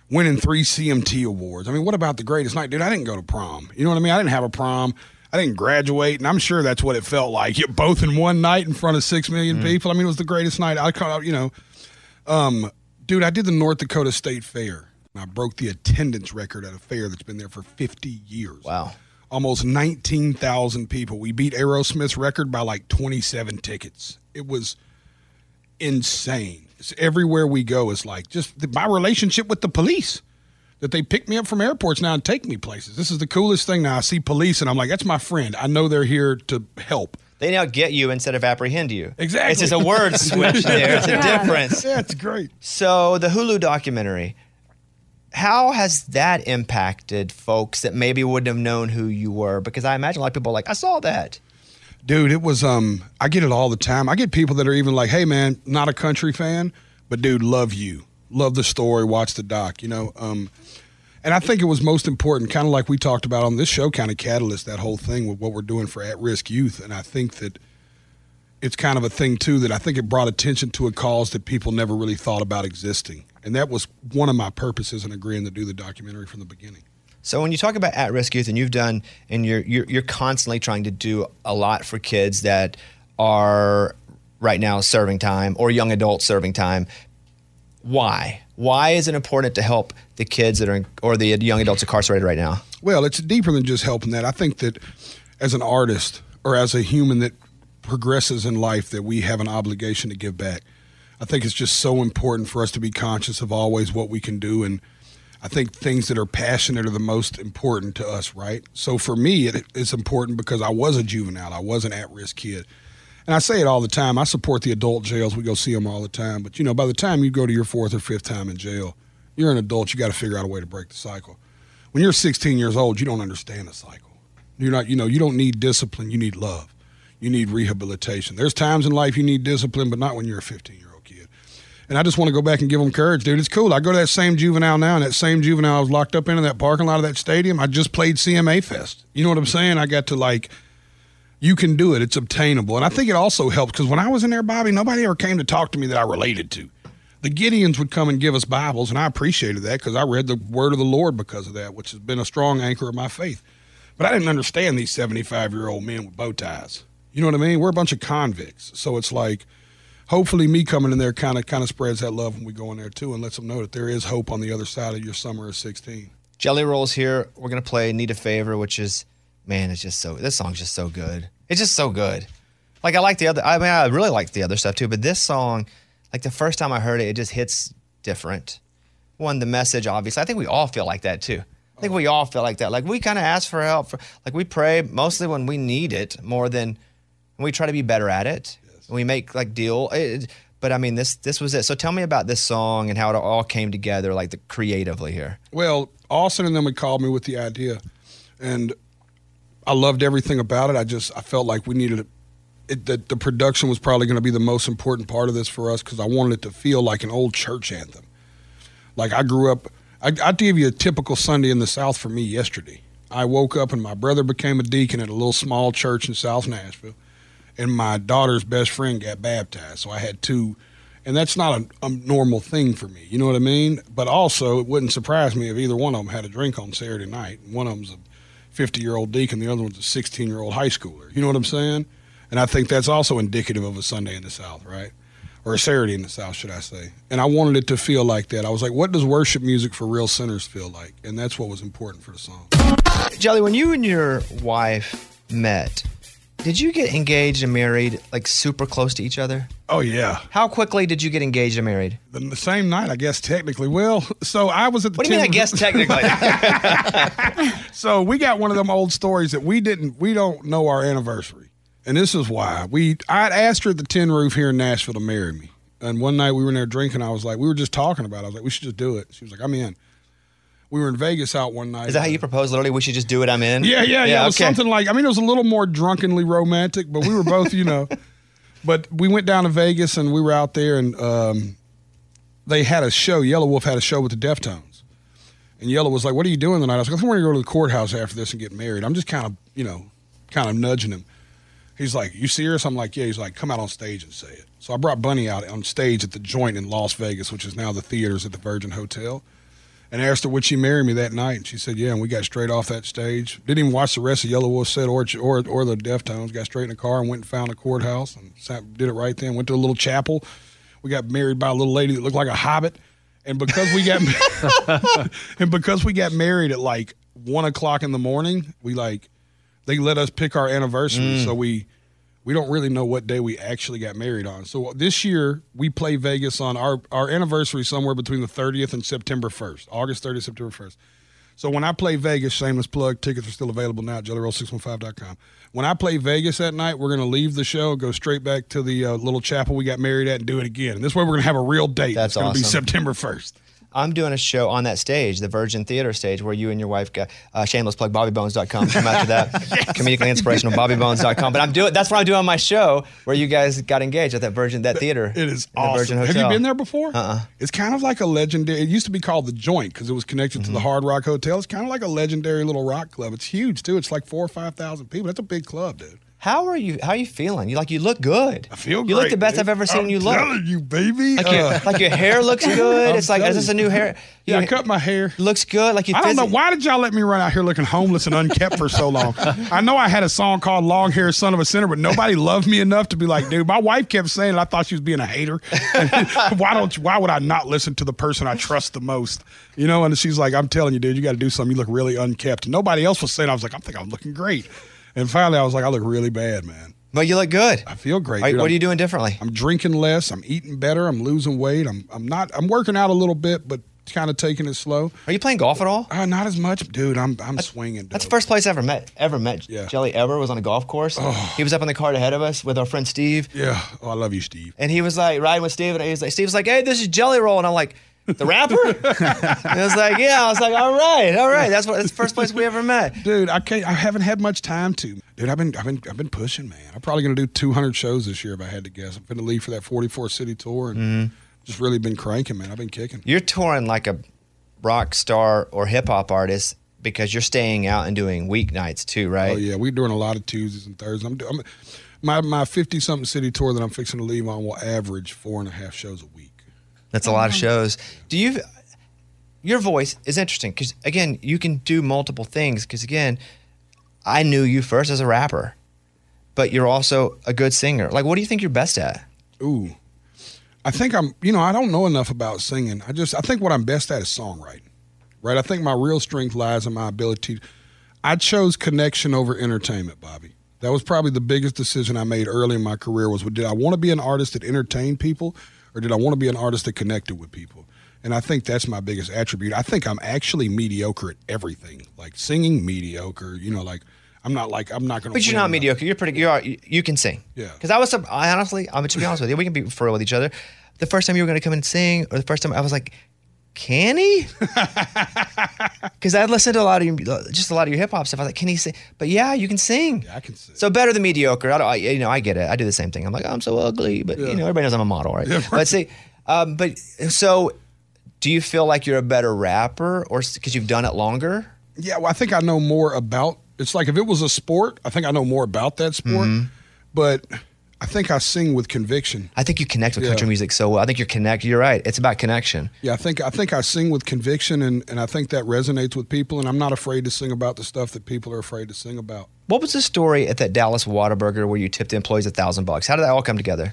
winning three CMT awards. I mean, what about the greatest night, dude? I didn't go to prom. You know what I mean? I didn't have a prom. I didn't graduate, and I'm sure that's what it felt like. You're both in one night in front of six million Mm-hmm. people. I mean, it was the greatest night. I caught, you know, um, dude. I did the North Dakota State Fair. And I broke the attendance record at a fair that's been there for 50 years. Wow. Almost 19,000 people. We beat Aerosmith's record by like 27 tickets. It was insane. It's everywhere we go is like just the, my relationship with the police that they pick me up from airports now and take me places. This is the coolest thing now. I see police and I'm like, that's my friend. I know they're here to help. They now get you instead of apprehend you. Exactly. It's just a word switch there. It's a Yeah. difference. Yeah, it's great. So the Hulu documentary, how has that impacted folks that maybe wouldn't have known who you were? Because I imagine a lot of people are like, I saw that. Dude, it was um I get it all the time. I get people that are even like, "Hey man, not a country fan, but dude, love you. Love the story, watch the doc, you know." Um and I think it was most important, kind of like we talked about on this show, kind of catalyst that whole thing with what we're doing for at-risk youth. And I think that it's kind of a thing too that I think it brought attention to a cause that people never really thought about existing. And that was one of my purposes in agreeing to do the documentary from the beginning. So when you talk about at-risk youth, and you've done, and you're you're, you're constantly trying to do a lot for kids that are right now serving time or young adults serving time. Why? Why is it important to help the kids that are in, or the young adults incarcerated right now? Well, it's deeper than just helping that. I think that as an artist or as a human that progresses in life, that we have an obligation to give back. I think it's just so important for us to be conscious of always what we can do. And I think things that are passionate are the most important to us, right? So for me, it, it's important because I was a juvenile, I was an at risk kid. And I say it all the time. I support the adult jails. We go see them all the time. But, you know, by the time you go to your fourth or fifth time in jail, you're an adult. You got to figure out a way to break the cycle. When you're 16 years old, you don't understand the cycle. You're not, you know, you don't need discipline. You need love. You need rehabilitation. There's times in life you need discipline, but not when you're a 15 year old. And I just want to go back and give them courage, dude. It's cool. I go to that same juvenile now, and that same juvenile I was locked up in, in that parking lot of that stadium. I just played CMA Fest. You know what I'm saying? I got to like, you can do it. It's obtainable. And I think it also helps because when I was in there, Bobby, nobody ever came to talk to me that I related to. The Gideons would come and give us Bibles, and I appreciated that because I read the word of the Lord because of that, which has been a strong anchor of my faith. But I didn't understand these 75 year old men with bow ties. You know what I mean? We're a bunch of convicts. So it's like, hopefully, me coming in there kind of kind of spreads that love when we go in there too, and lets them know that there is hope on the other side of your summer of 16. Jelly Rolls here. We're gonna play Need a Favor, which is man, it's just so this song's just so good. It's just so good. Like I like the other I mean I really like the other stuff too, but this song, like the first time I heard it, it just hits different. One, the message, obviously. I think we all feel like that too. I think we all feel like that. Like we kind of ask for help. For, like we pray mostly when we need it more than we try to be better at it. We make like deal. It, but I mean, this this was it. So tell me about this song and how it all came together, like the creatively here. Well, Austin and them had called me with the idea, and I loved everything about it. I just I felt like we needed it. that the production was probably going to be the most important part of this for us because I wanted it to feel like an old church anthem. Like I grew up. I, I'll give you a typical Sunday in the South for me yesterday. I woke up and my brother became a deacon at a little small church in South Nashville, and my daughter's best friend got baptized. So I had two, and that's not a, a normal thing for me. You know what I mean? But also, it wouldn't surprise me if either one of them had a drink on Saturday night. One of them's a 50 year old deacon, the other one's a 16 year old high schooler. You know what I'm saying? And I think that's also indicative of a Sunday in the South, right? Or a Saturday in the South, should I say. And I wanted it to feel like that. I was like, what does worship music for real sinners feel like? And that's what was important for the song. Jelly, when you and your wife met, did you get engaged and married like super close to each other? Oh, yeah. How quickly did you get engaged and married? The, the same night, I guess, technically. Well, so I was at the What do you mean, I guess technically? so we got one of them old stories that we didn't we don't know our anniversary and this is why we i'd asked her at the tin roof here in nashville to marry me and one night we were in there drinking i was like we were just talking about it i was like we should just do it she was like i'm in we were in vegas out one night Is that how you propose? Literally, we should just do it. I'm in. yeah yeah yeah, it was okay. something like i mean it was a little more drunkenly romantic but we were both you know but we went down to vegas and we were out there and um, they had a show Yelawolf had a show with the deftones and Yellow was like, "What are you doing tonight?" I was like, "I think we're gonna go to the courthouse after this and get married." I'm just kind of, you know, kind of nudging him. He's like, "You serious?" I'm like, "Yeah." He's like, "Come out on stage and say it." So I brought Bunny out on stage at the Joint in Las Vegas, which is now the theaters at the Virgin Hotel, and asked her would she marry me that night, and she said, "Yeah." And we got straight off that stage. Didn't even watch the rest of Yelawolf set or or or the Deftones. Got straight in the car and went and found a courthouse and sat, did it right then. Went to a little chapel. We got married by a little lady that looked like a hobbit. And because we got and because we got married at like one o'clock in the morning, we like they let us pick our anniversary. Mm. So we we don't really know what day we actually got married on. So this year we play Vegas on our our anniversary somewhere between the 30th and September 1st, August 30th, September 1st. So when I play Vegas, shameless plug, tickets are still available now at jellyroll615.com. When I play Vegas that night, we're going to leave the show, go straight back to the uh, little chapel we got married at, and do it again. And this way, we're going to have a real date. That's it's going to be awesome. September 1st. I'm doing a show on that stage, the Virgin Theater stage, where you and your wife got uh, shameless plug bobbybones.com. Come after that. Comedically inspirational bobbybones.com. But I'm doing that's what I'm doing on my show where you guys got engaged at that Virgin that theater. It is awesome. Virgin Have you been there before? Uh-uh. It's kind of like a legendary. It used to be called the Joint because it was connected to the Hard Rock Hotel. It's kind of like a legendary little rock club. It's huge too. It's like four or five thousand people. That's a big club, dude. How are you? How are you feeling? You like you look good. I feel You look the best dude. I've ever seen I'm you look. telling you, baby. Like your, Uh, like your hair looks good. I'm it's like is this a new hair? Yeah, I cut my hair. Looks good. Like you. I don't know why did y'all let me run out here looking homeless and unkept for so long. I know I had a song called "Long Hair Son of a Sinner," but nobody loved me enough to be like, dude. My wife kept saying it. I thought she was being a hater. why don't? you- Why would I not listen to the person I trust the most? You know. And she's like, I'm telling you, dude, you got to do something. You look really unkept. And nobody else was saying. I was like, I think I'm looking great. And finally, I was like, I look really bad, man. But you look good. I feel great. Dude. what are you doing differently? I'm drinking less. I'm eating better. I'm losing weight. I'm I'm not. I'm working out a little bit, but kind of taking it slow. Are you playing golf at all? Uh, not as much, dude. I'm I'm swinging. That's the first place I ever met. Ever met Jelly ever was on a golf course. He was up on the cart ahead of us with our friend Steve. Yeah. Oh, I love you, Steve. And he was like riding with Steve, and he was like, Steve's like, "Hey, this is Jelly Roll," and I'm like, "The rapper?" and I was like, "Yeah." I was like, "All right, all right." That's what. That's the first place we ever met. Dude, I can't. I haven't had much time to. Dude, I've been I've been I've been pushing, man. I'm probably gonna do 200 shows this year if I had to guess. I'm gonna leave for that 44 city tour and Mm-hmm. just really been cranking, man. I've been kicking. You're touring like a rock star or hip hop artist because you're staying out and doing weeknights too, right? Oh yeah, we're doing a lot of Tuesdays and Thursdays. I'm, do- I'm my my 50 something city tour that I'm fixing to leave on will average four and a half shows a week. That's a lot of mm-hmm. shows. Do you? Your voice is interesting because again, you can do multiple things. Because again, I knew you first as a rapper, but you're also a good singer. Like, what do you think you're best at? Ooh. I think I'm, you know, I don't know enough about singing. I just, I think what I'm best at is songwriting, right? I think my real strength lies in my ability. I chose connection over entertainment, Bobby. That was probably the biggest decision I made early in my career was did I want to be an artist that entertained people or did I want to be an artist that connected with people? And I think that's my biggest attribute. I think I'm actually mediocre at everything. Like singing mediocre, you know, like I'm not like I'm not going to But you're not mediocre. You're pretty. You are. You, can sing. Yeah. Because I was. I honestly, I'm to be honest with you, we can be for real with each other. The first time you were going to come and sing, or the first time I was like, can he? Because I'd listened to a lot of your, just a lot of your hip hop stuff. I was like, can he sing? But yeah, you can sing. Yeah, I can sing. So better than mediocre. I, don't, I you know, I get it. I do the same thing. I'm like, I'm so ugly, but you know, everybody knows I'm a model, right? But see, um, but so, do you feel like you're a better rapper, or because you've done it longer? Yeah, well, I think I know more about. It's like if it was a sport, I think I know more about that sport. Mhm. But I think I sing with conviction. I think you connect with Yeah. country music so well. I think you're connect. You're right. It's about connection. Yeah, I think I think I sing with conviction, and and I think that resonates with people. And I'm not afraid to sing about the stuff that people are afraid to sing about. What was the story at that Dallas Whataburger where you tipped the employees a thousand bucks? How did that all come together?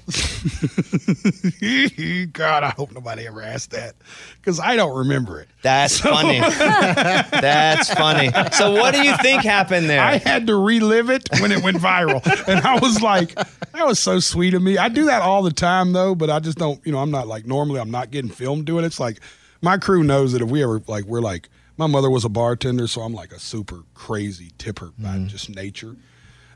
God, I hope nobody ever asked that because I don't remember it. That's funny. That's funny. So, what do you think happened there? I had to relive it when it went viral, and I was like, "That was so sweet of me." I do that all the time, though, but I just don't. You know, I'm not like normally. I'm not getting filmed doing it. It's like my crew knows that if we ever like, we're like, my mother was a bartender, so I'm like a super crazy tipper by mm-hmm. just nature.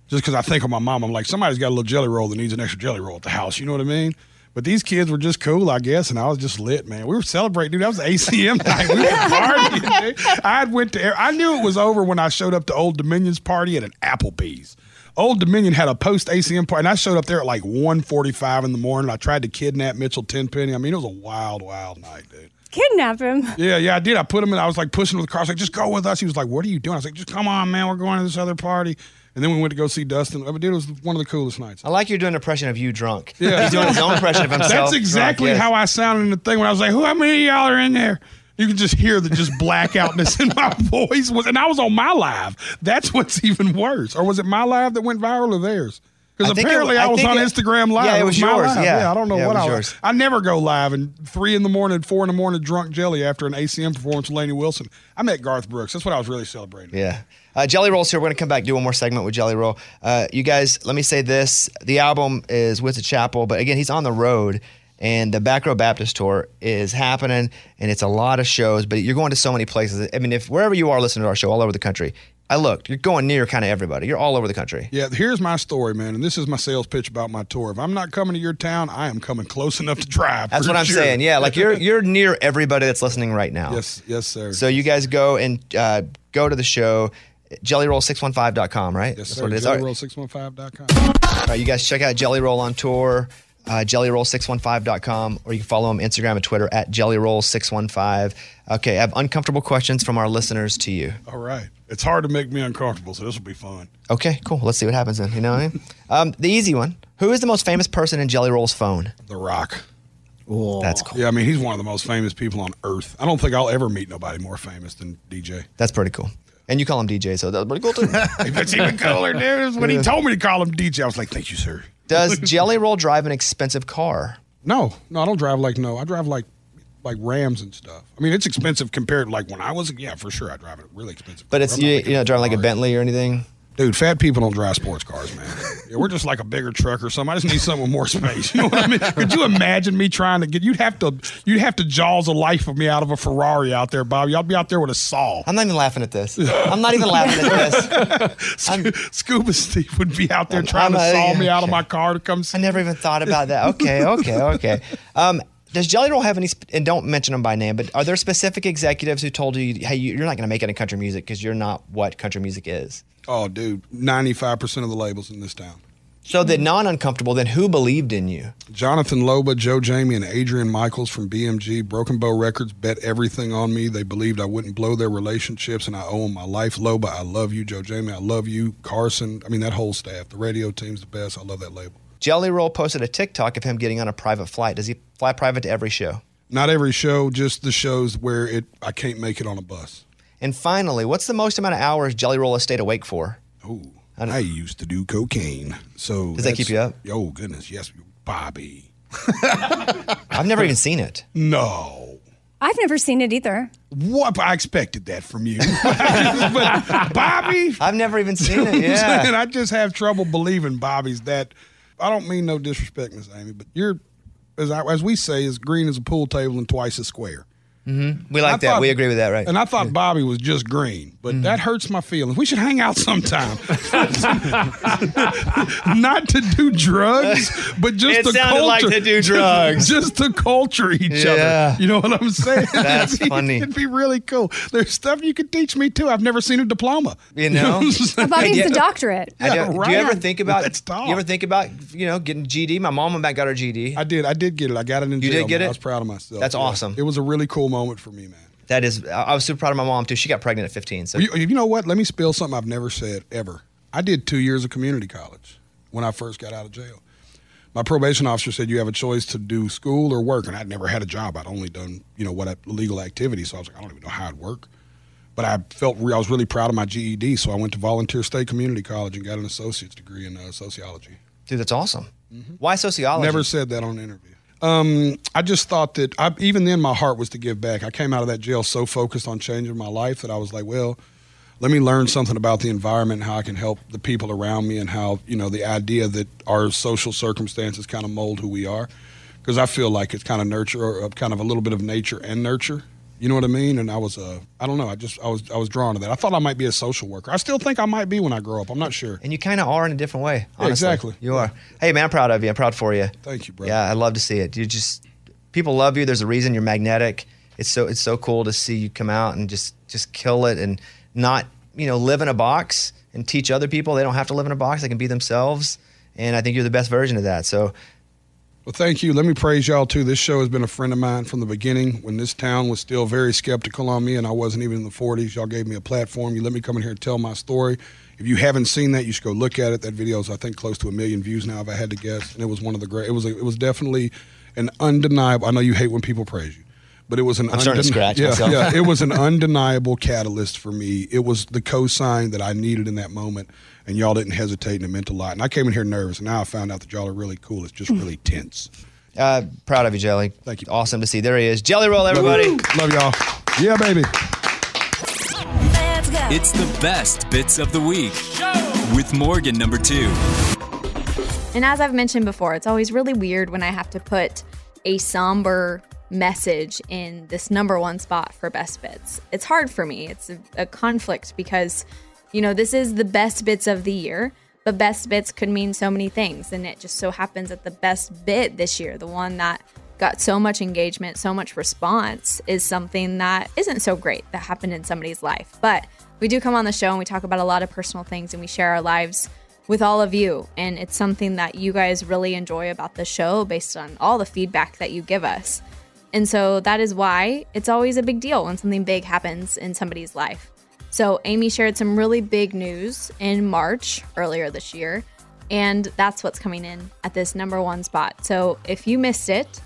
Just because I think of my mom, I'm like, somebody's got a little jelly roll that needs an extra jelly roll at the house. You know what I mean? But these kids were just cool, I guess, and I was just lit, man. We were celebrating, dude. That was ACM night. We were partying. I went to. I knew it was over when I showed up to Old Dominion's party at an Applebee's. Old Dominion had a post ACM party, and I showed up there at like 1.45 in the morning. I tried to kidnap Mitchell Tenpenny. I mean, it was a wild, wild night, dude. Kidnap him. Yeah, yeah, I did. I put him in. I was like pushing with the car. I was like, just go with us. He was like, what are you doing? I was like, just come on, man. We're going to this other party. And then we went to go see Dustin. I mean, dude, it was one of the coolest nights. I like you're doing an impression of you drunk. Yeah. He's doing his own impression of himself. That's exactly drunk, yes. how I sounded in the thing when I was like, "Who? How many of y'all are in there?" You can just hear the just blackoutness in my voice. Was and I was on my live. That's what's even worse. Or was it my live that went viral or theirs? Because think it- apparently I, I was on it- Instagram live. yeah, it was my yours, live. yeah. I don't know Yeah, it what was I yours. I never go live and three in the morning, four in the morning, drunk jelly after an ACM performance with Lainey Wilson. I met Garth Brooks. That's what I was really celebrating. Yeah. Uh, Jelly Roll's here. We're going to come back, do one more segment with Jelly Roll. Uh, you guys, let me say this. The album is Whitsitt Chapel, but again, he's on the road, and the Back Row Baptist Tour is happening, and it's a lot of shows, but you're going to so many places. I mean, if wherever you are listening to our show all over the country, I looked, you're going near kind of everybody. You're all over the country. Yeah, here's my story, man, and this is my sales pitch about my tour. If I'm not coming to your town, I am coming close enough to drive. That's what I'm sure. saying. Yeah, like you're you're near everybody that's listening right now. Yes, yes, sir. So you guys go and uh, go to the show, jellyroll615.com, right? Yes, That's sir. what it is. All right. JellyRoll615.com. All right, you guys check out Jelly Roll on tour, uh, jellyroll615.com, or you can follow him on Instagram and Twitter at jellyroll615. Okay, I have uncomfortable questions from our listeners to you. All right. It's hard to make me uncomfortable, so this will be fun. Okay, cool. Let's see what happens then. You know what I mean? Um, the easy one. Who is the most famous person in Jelly Roll's phone? The Rock. That's cool. Yeah, I mean, he's one of the most famous people on earth. I don't think I'll ever meet nobody more famous than DJ. That's pretty cool. And you call him DJ, so that's pretty cool too. That's even cooler, dude. When he told me to call him DJ, I was like, thank you, sir. Does Jelly Roll drive an expensive car? No, no, I don't drive like no. I drive like like Rams and stuff. I mean, it's expensive compared to like when I was. Yeah, for sure, I drive a really expensive. But it's car. I'm you, not you know driving like a Bentley or anything. Dude, fat people don't drive sports cars, man. Yeah, we're just like a bigger truck or something. I just need something with more space. You know what I mean? Could you imagine me trying to get? You'd have to. You'd have to jaws a life of me out of a Ferrari out there, Bobby. I'll be out there with a saw. I'm not even laughing at this. I'm not even laughing at this. Scuba Steve would be out there trying I'm to saw me out of my car to come see. I never even thought about that. Okay, okay, okay. Um, does Jelly Roll have any? sp- And don't mention them by name, but are there specific executives who told you, "Hey, you- you're not going to make it in country music because you're not what country music is"? Oh, dude, ninety-five percent of the labels in this town. So the non-uncomfortable, then who believed in you? Jonathan Loba, Joe Jamie, and Adrian Michaels from BMG, Broken Bow Records, bet everything on me. They believed I wouldn't blow their relationships, and I owe them my life. Loba, I love you. Joe Jamie, I love you. Carson, I mean, that whole staff. The radio team's the best. I love that label. Jelly Roll posted a TikTok of him getting on a private flight. Does he fly private to every show? Not every show, just the shows where it I can't make it on a bus. And finally, what's the most amount of hours Jelly Roll has stayed awake for? Oh, I used to do cocaine. So Does that keep you up? Oh goodness, yes, Bobby. I've never even seen it. No. I've never seen it either. What? I expected that from you. but Bobby? I've never even seen it. I'm Yeah. saying, I just have trouble believing Bobby's that. I don't mean no disrespect, Miss Amy, but you're, as, I, as we say, as green as a pool table and twice as square. Mm-hmm. We like I that. thought- we agree with that, right? And I thought Bobby was just green, but that hurts my feelings. We should hang out sometime. Not to do drugs, but just It to sounded like culture, to do drugs. just, to culture each Yeah. other. You know what I'm saying? That's It'd be- funny. It'd be really cool. There's stuff you could teach me too. I've never seen a diploma. You know? what I'm? Bobby needs a doctorate. I do, Yeah, do right. you ever think about? Let's talk. You ever think about you know getting GD? My mom about got her GD. I did. I did get it. I got it in You jail. did get man. it? I was proud of myself. That's Yeah. awesome. It was a really cool moment for me, man. That is, I was super proud of my mom too. She got pregnant at 15. So You, you know what? Let me spill something I've never said ever. I did two years of community college when I first got out of jail. My probation officer said you have a choice to do school or work, and I'd never had a job. I'd only done you know what legal activity, so I was like, I don't even know how I'd work. But I felt re- I was really proud of my GED, so I went to Volunteer State Community College and got an associate's degree in uh, sociology. dude, that's awesome. Why sociology? Never said that on an interview. Um, I just thought that I, even then my heart was to give back. I came out of that jail so focused on changing my life that I was like, well, let me learn something about the environment, how I can help the people around me, and how you know the idea that our social circumstances kind of mold who we are. Because I feel like it's kind of nurture, uh, kind of a little bit of nature and nurture. You know what I mean? And I was, uh, I don't know. I just, I was, I was drawn to that. I thought I might be a social worker. I still think I might be when I grow up. I'm not sure. And you kind of are in a different way. Yeah, honestly. exactly. You are. Hey, man, I'm proud of you. I'm proud for you. Thank you, bro. Yeah, I love to see it. You just people love you. There's a reason you're magnetic. It's so it's so cool to see you come out and just just kill it and not you know live in a box and teach other people they don't have to live in a box. They can be themselves. And I think you're the best version of that. So Well, thank you. Let me praise y'all too. This show has been a friend of mine from the beginning when this town was still very skeptical on me and I wasn't even in the 40s. Y'all gave me a platform. You let me come in here and tell my story. If you haven't seen that, you should go look at it. That video is, I think, close to a million views now, if I had to guess. And it was one of the great. It was. A, it was definitely an undeniable. I know you hate when people praise you, but it was an. I'm starting to scratch yeah, myself. Yeah, it was an undeniable catalyst for me. It was the cosign that I needed in that moment, and y'all didn't hesitate, and it meant a lot. And I came in here nervous, and now I found out that y'all are really cool. It's just really tense. uh, proud of you, Jelly. Thank you. Awesome to see. There he is, Jelly Roll, everybody. Love y'all. Yeah, baby. It's the best bits of the week with Morgan number two. And as I've mentioned before, it's always really weird when I have to put a somber message in this number one spot for best bits. It's hard for me. It's a, a conflict because, you know, this is the best bits of the year, but best bits could mean so many things. And it just so happens that the best bit this year, the one that got so much engagement, so much response, is something that isn't so great that happened in somebody's life. But we do come on the show and we talk about a lot of personal things and we share our lives with all of you. And it's something that you guys really enjoy about the show based on all the feedback that you give us. And so that is why it's always a big deal when something big happens in somebody's life. So Amy shared some really big news in March earlier this year. And that's what's coming in at this number one spot. So if you missed it,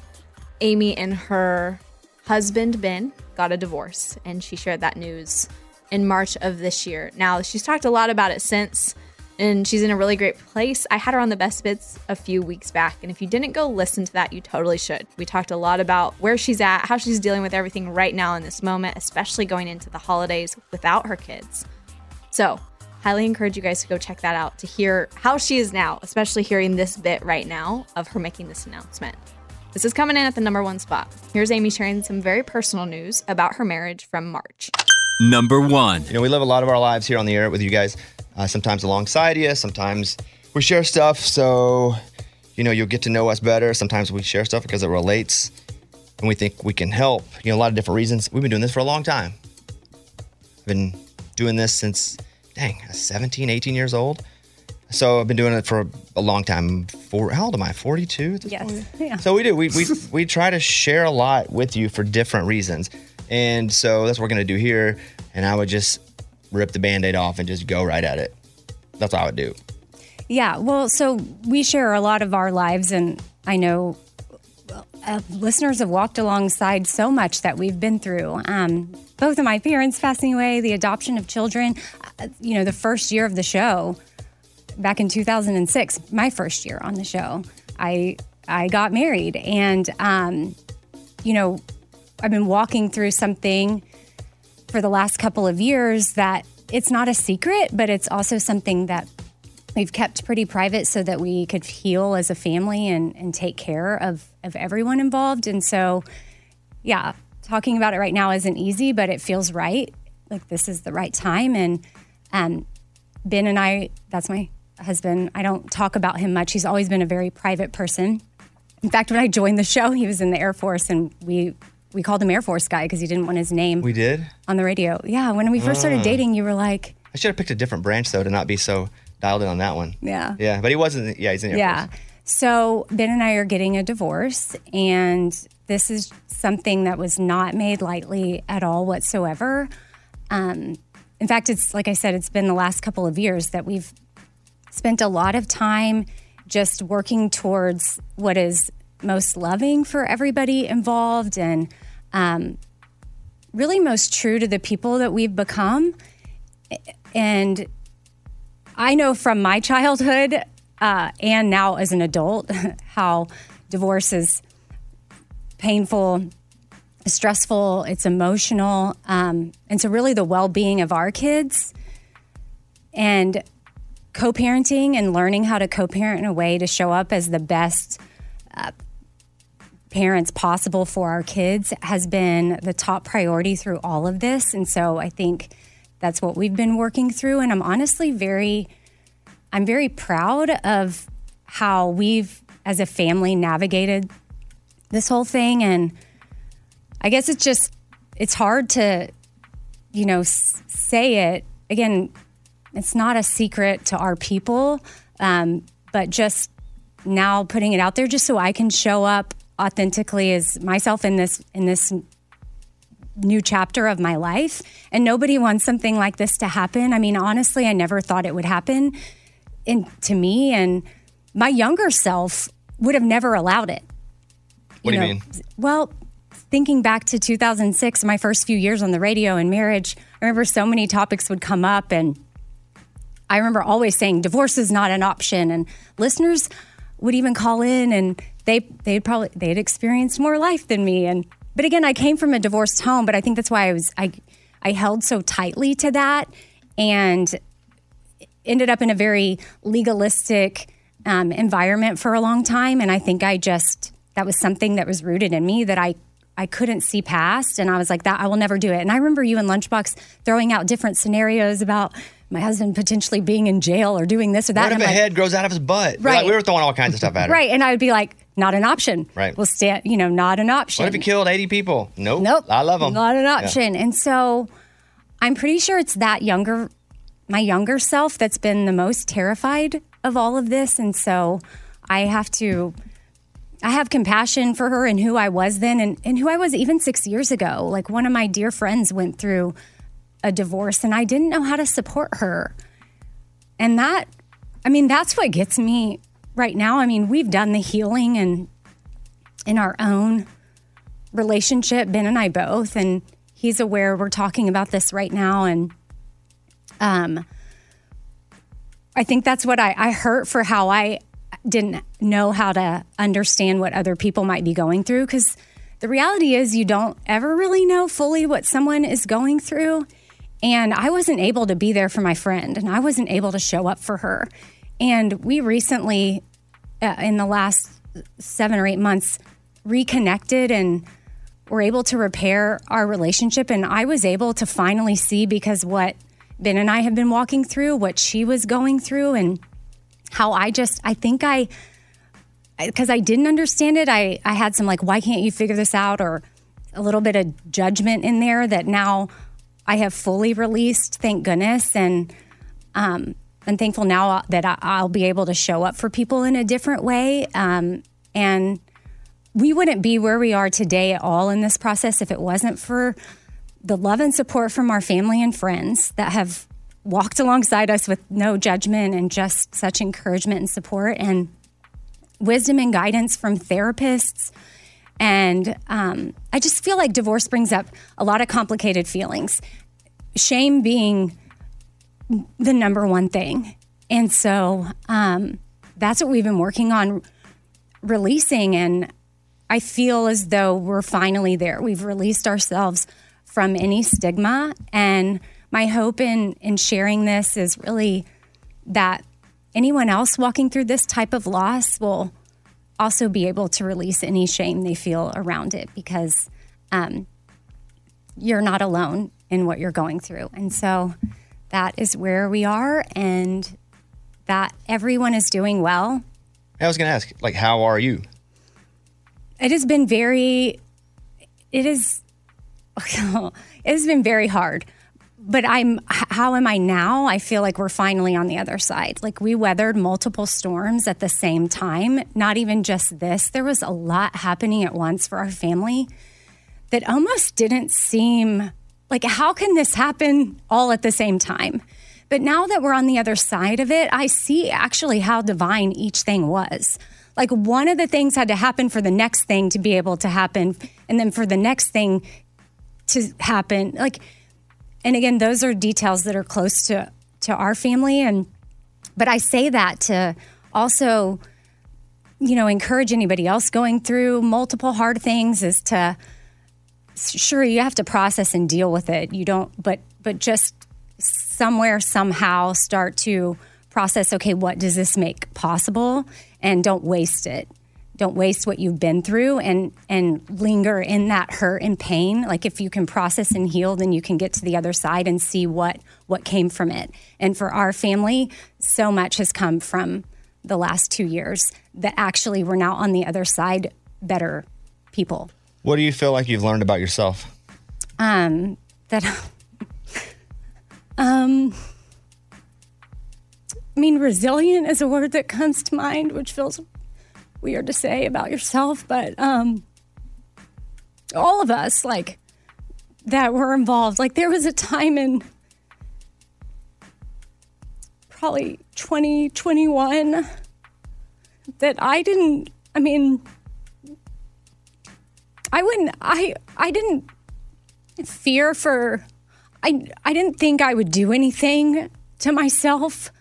Amy and her husband, Ben, got a divorce. And she shared that news in March of this year. Now, she's talked a lot about it since, and she's in a really great place. I had her on the best bits a few weeks back. And if you didn't go listen to that, you totally should. We talked a lot about where she's at, how she's dealing with everything right now in this moment, especially going into the holidays without her kids. So, highly encourage you guys to go check that out to hear how she is now, especially hearing this bit right now of her making this announcement. This is coming in at the number one spot. Here's Amy sharing some very personal news about her marriage from March. Number one. You know, we live a lot of our lives here on the air with you guys, uh, sometimes alongside you, sometimes we share stuff so, you know, you'll get to know us better. Sometimes we share stuff because it relates and we think we can help. You know, a lot of different reasons. We've been doing this for a long time. I've been doing this since, dang, 17, 18 years old. So I've been doing it for a long time. For how old am I? 42 Yes. point? Yeah. So we do. We, we, we try to share a lot with you for different reasons. And so that's what we're going to do here. And I would just rip the band aid off and just go right at it. That's what I would do. Yeah, well, so we share a lot of our lives, and I know uh, listeners have walked alongside so much that we've been through. Um, both of my parents passing away, the adoption of children, uh, you know, the first year of the show back in 2006, my first year on the show, I I got married, and um, you know, I've been walking through something for the last couple of years that it's not a secret, but it's also something that we've kept pretty private so that we could heal as a family and, and take care of, of everyone involved. And so, yeah, talking about it right now isn't easy, but it feels right. Like this is the right time. And um, Ben and I, that's my husband. I don't talk about him much. He's always been a very private person. In fact, when I joined the show, he was in the Air Force and we we called him Air Force guy because he didn't want his name We did? on the radio. Yeah, when we first started Ah. dating, you were like, I should have picked a different branch, though, to not be so dialed in on that one. yeah. Yeah, but he wasn't. Yeah, he's in Air yeah. Force. So Ben and I are getting a divorce, and this is something that was not made lightly at all whatsoever. Um, in fact, it's like I said, it's been the last couple of years that we've spent a lot of time just working towards what is most loving for everybody involved and um, really most true to the people that we've become. And I know from my childhood uh, and now as an adult how divorce is painful, stressful, it's emotional. Um, and so, really, the well being of our kids and co parenting and learning how to co parent in a way to show up as the best uh, parents possible for our kids has been the top priority through all of this. And so, I think that's what we've been working through. And I'm honestly very, I'm very proud of how we've, as a family, navigated this whole thing. And I guess it's just, it's hard to, you know, s- say it. Again, it's not a secret to our people, um, but just now putting it out there just so I can show up authentically as myself in this in this new chapter of my life. And nobody wants something like this to happen. I mean, honestly, I never thought it would happen in, to me. And my younger self would have never allowed it. What do you know, mean? Well, thinking back to 2006, my first few years on the radio and marriage, I remember so many topics would come up and I remember always saying divorce is not an option and listeners would even call in and they they'd probably they'd experienced more life than me and but again I came from a divorced home but I think that's why I was I I held so tightly to that and ended up in a very legalistic um, environment for a long time and I think I just that was something that was rooted in me that I I couldn't see past and I was like that I will never do it and I remember you and Lunchbox throwing out different scenarios about my husband potentially being in jail or doing this or that What if and a like, head grows out of his butt? Right. Like, we were throwing all kinds of stuff at her. Right. And I would be like, not an option. Right. We'll stand, you know, not an option. What if he killed 80 people? Nope. Nope. I love him. Not an option. And so I'm pretty sure it's that younger, my younger self that's been the most terrified of all of this. And so I have to, I have compassion for her and who I was then and, and who I was even six years ago. Like one of my dear friends went through a divorce and I didn't know how to support her. And that, I mean, that's what gets me right now. I mean, we've done the healing and in our own relationship, Ben and I both, and he's aware we're talking about this right now. And um, I think that's what I, I hurt for how I didn't know how to understand what other people might be going through. Because the reality is, you don't ever really know fully what someone is going through. And I wasn't able to be there for my friend, and I wasn't able to show up for her. And we recently, uh, in the last seven or eight months, reconnected and were able to repair our relationship. And I was able to finally see because what Ben and I have been walking through, what she was going through, and how I just, I think I, because I didn't understand it, I, I had some like, why can't you figure this out? Or a little bit of judgment in there that now I have fully released, thank goodness. And um, I'm thankful now that I- I'll be able to show up for people in a different way. Um, and we wouldn't be where we are today at all in this process if it wasn't for the love and support from our family and friends that have walked alongside us with no judgment and just such encouragement and support and wisdom and guidance from therapists. And um, I just feel like divorce brings up a lot of complicated feelings, shame being the number one thing. And so um, that's what we've been working on releasing. And I feel as though we're finally there. We've released ourselves from any stigma. And my hope in, in sharing this is really that anyone else walking through this type of loss will also be able to release any shame they feel around it because um, you're not alone in what you're going through. And so that is where we are, and that everyone is doing well. I was going to ask, like, how are you? It has been very, it is, it has been very hard. But I'm, how am I now? I feel like we're finally on the other side. Like we weathered multiple storms at the same time, not even just this. There was a lot happening at once for our family that almost didn't seem like, how can this happen all at the same time? But now that we're on the other side of it, I see actually how divine each thing was. Like one of the things had to happen for the next thing to be able to happen, and then for the next thing to happen. Like, and again, those are details that are close to to our family, and but I say that to also, you know, encourage anybody else going through multiple hard things is to sure you have to process and deal with it. You don't, but but just somewhere somehow start to process. Okay, what does this make possible? And don't waste it. Don't waste what you've been through and and linger in that hurt and pain. Like if you can process and heal, then you can get to the other side and see what what came from it. And for our family, so much has come from the last two years that actually we're now on the other side better people. What do you feel like you've learned about yourself? Um, that um I mean resilient is a word that comes to mind, which feels weird to say about yourself, but um all of us like that were involved. Like there was a time in probably 2021 that I didn't I mean I wouldn't I I didn't fear for I I didn't think I would do anything to myself.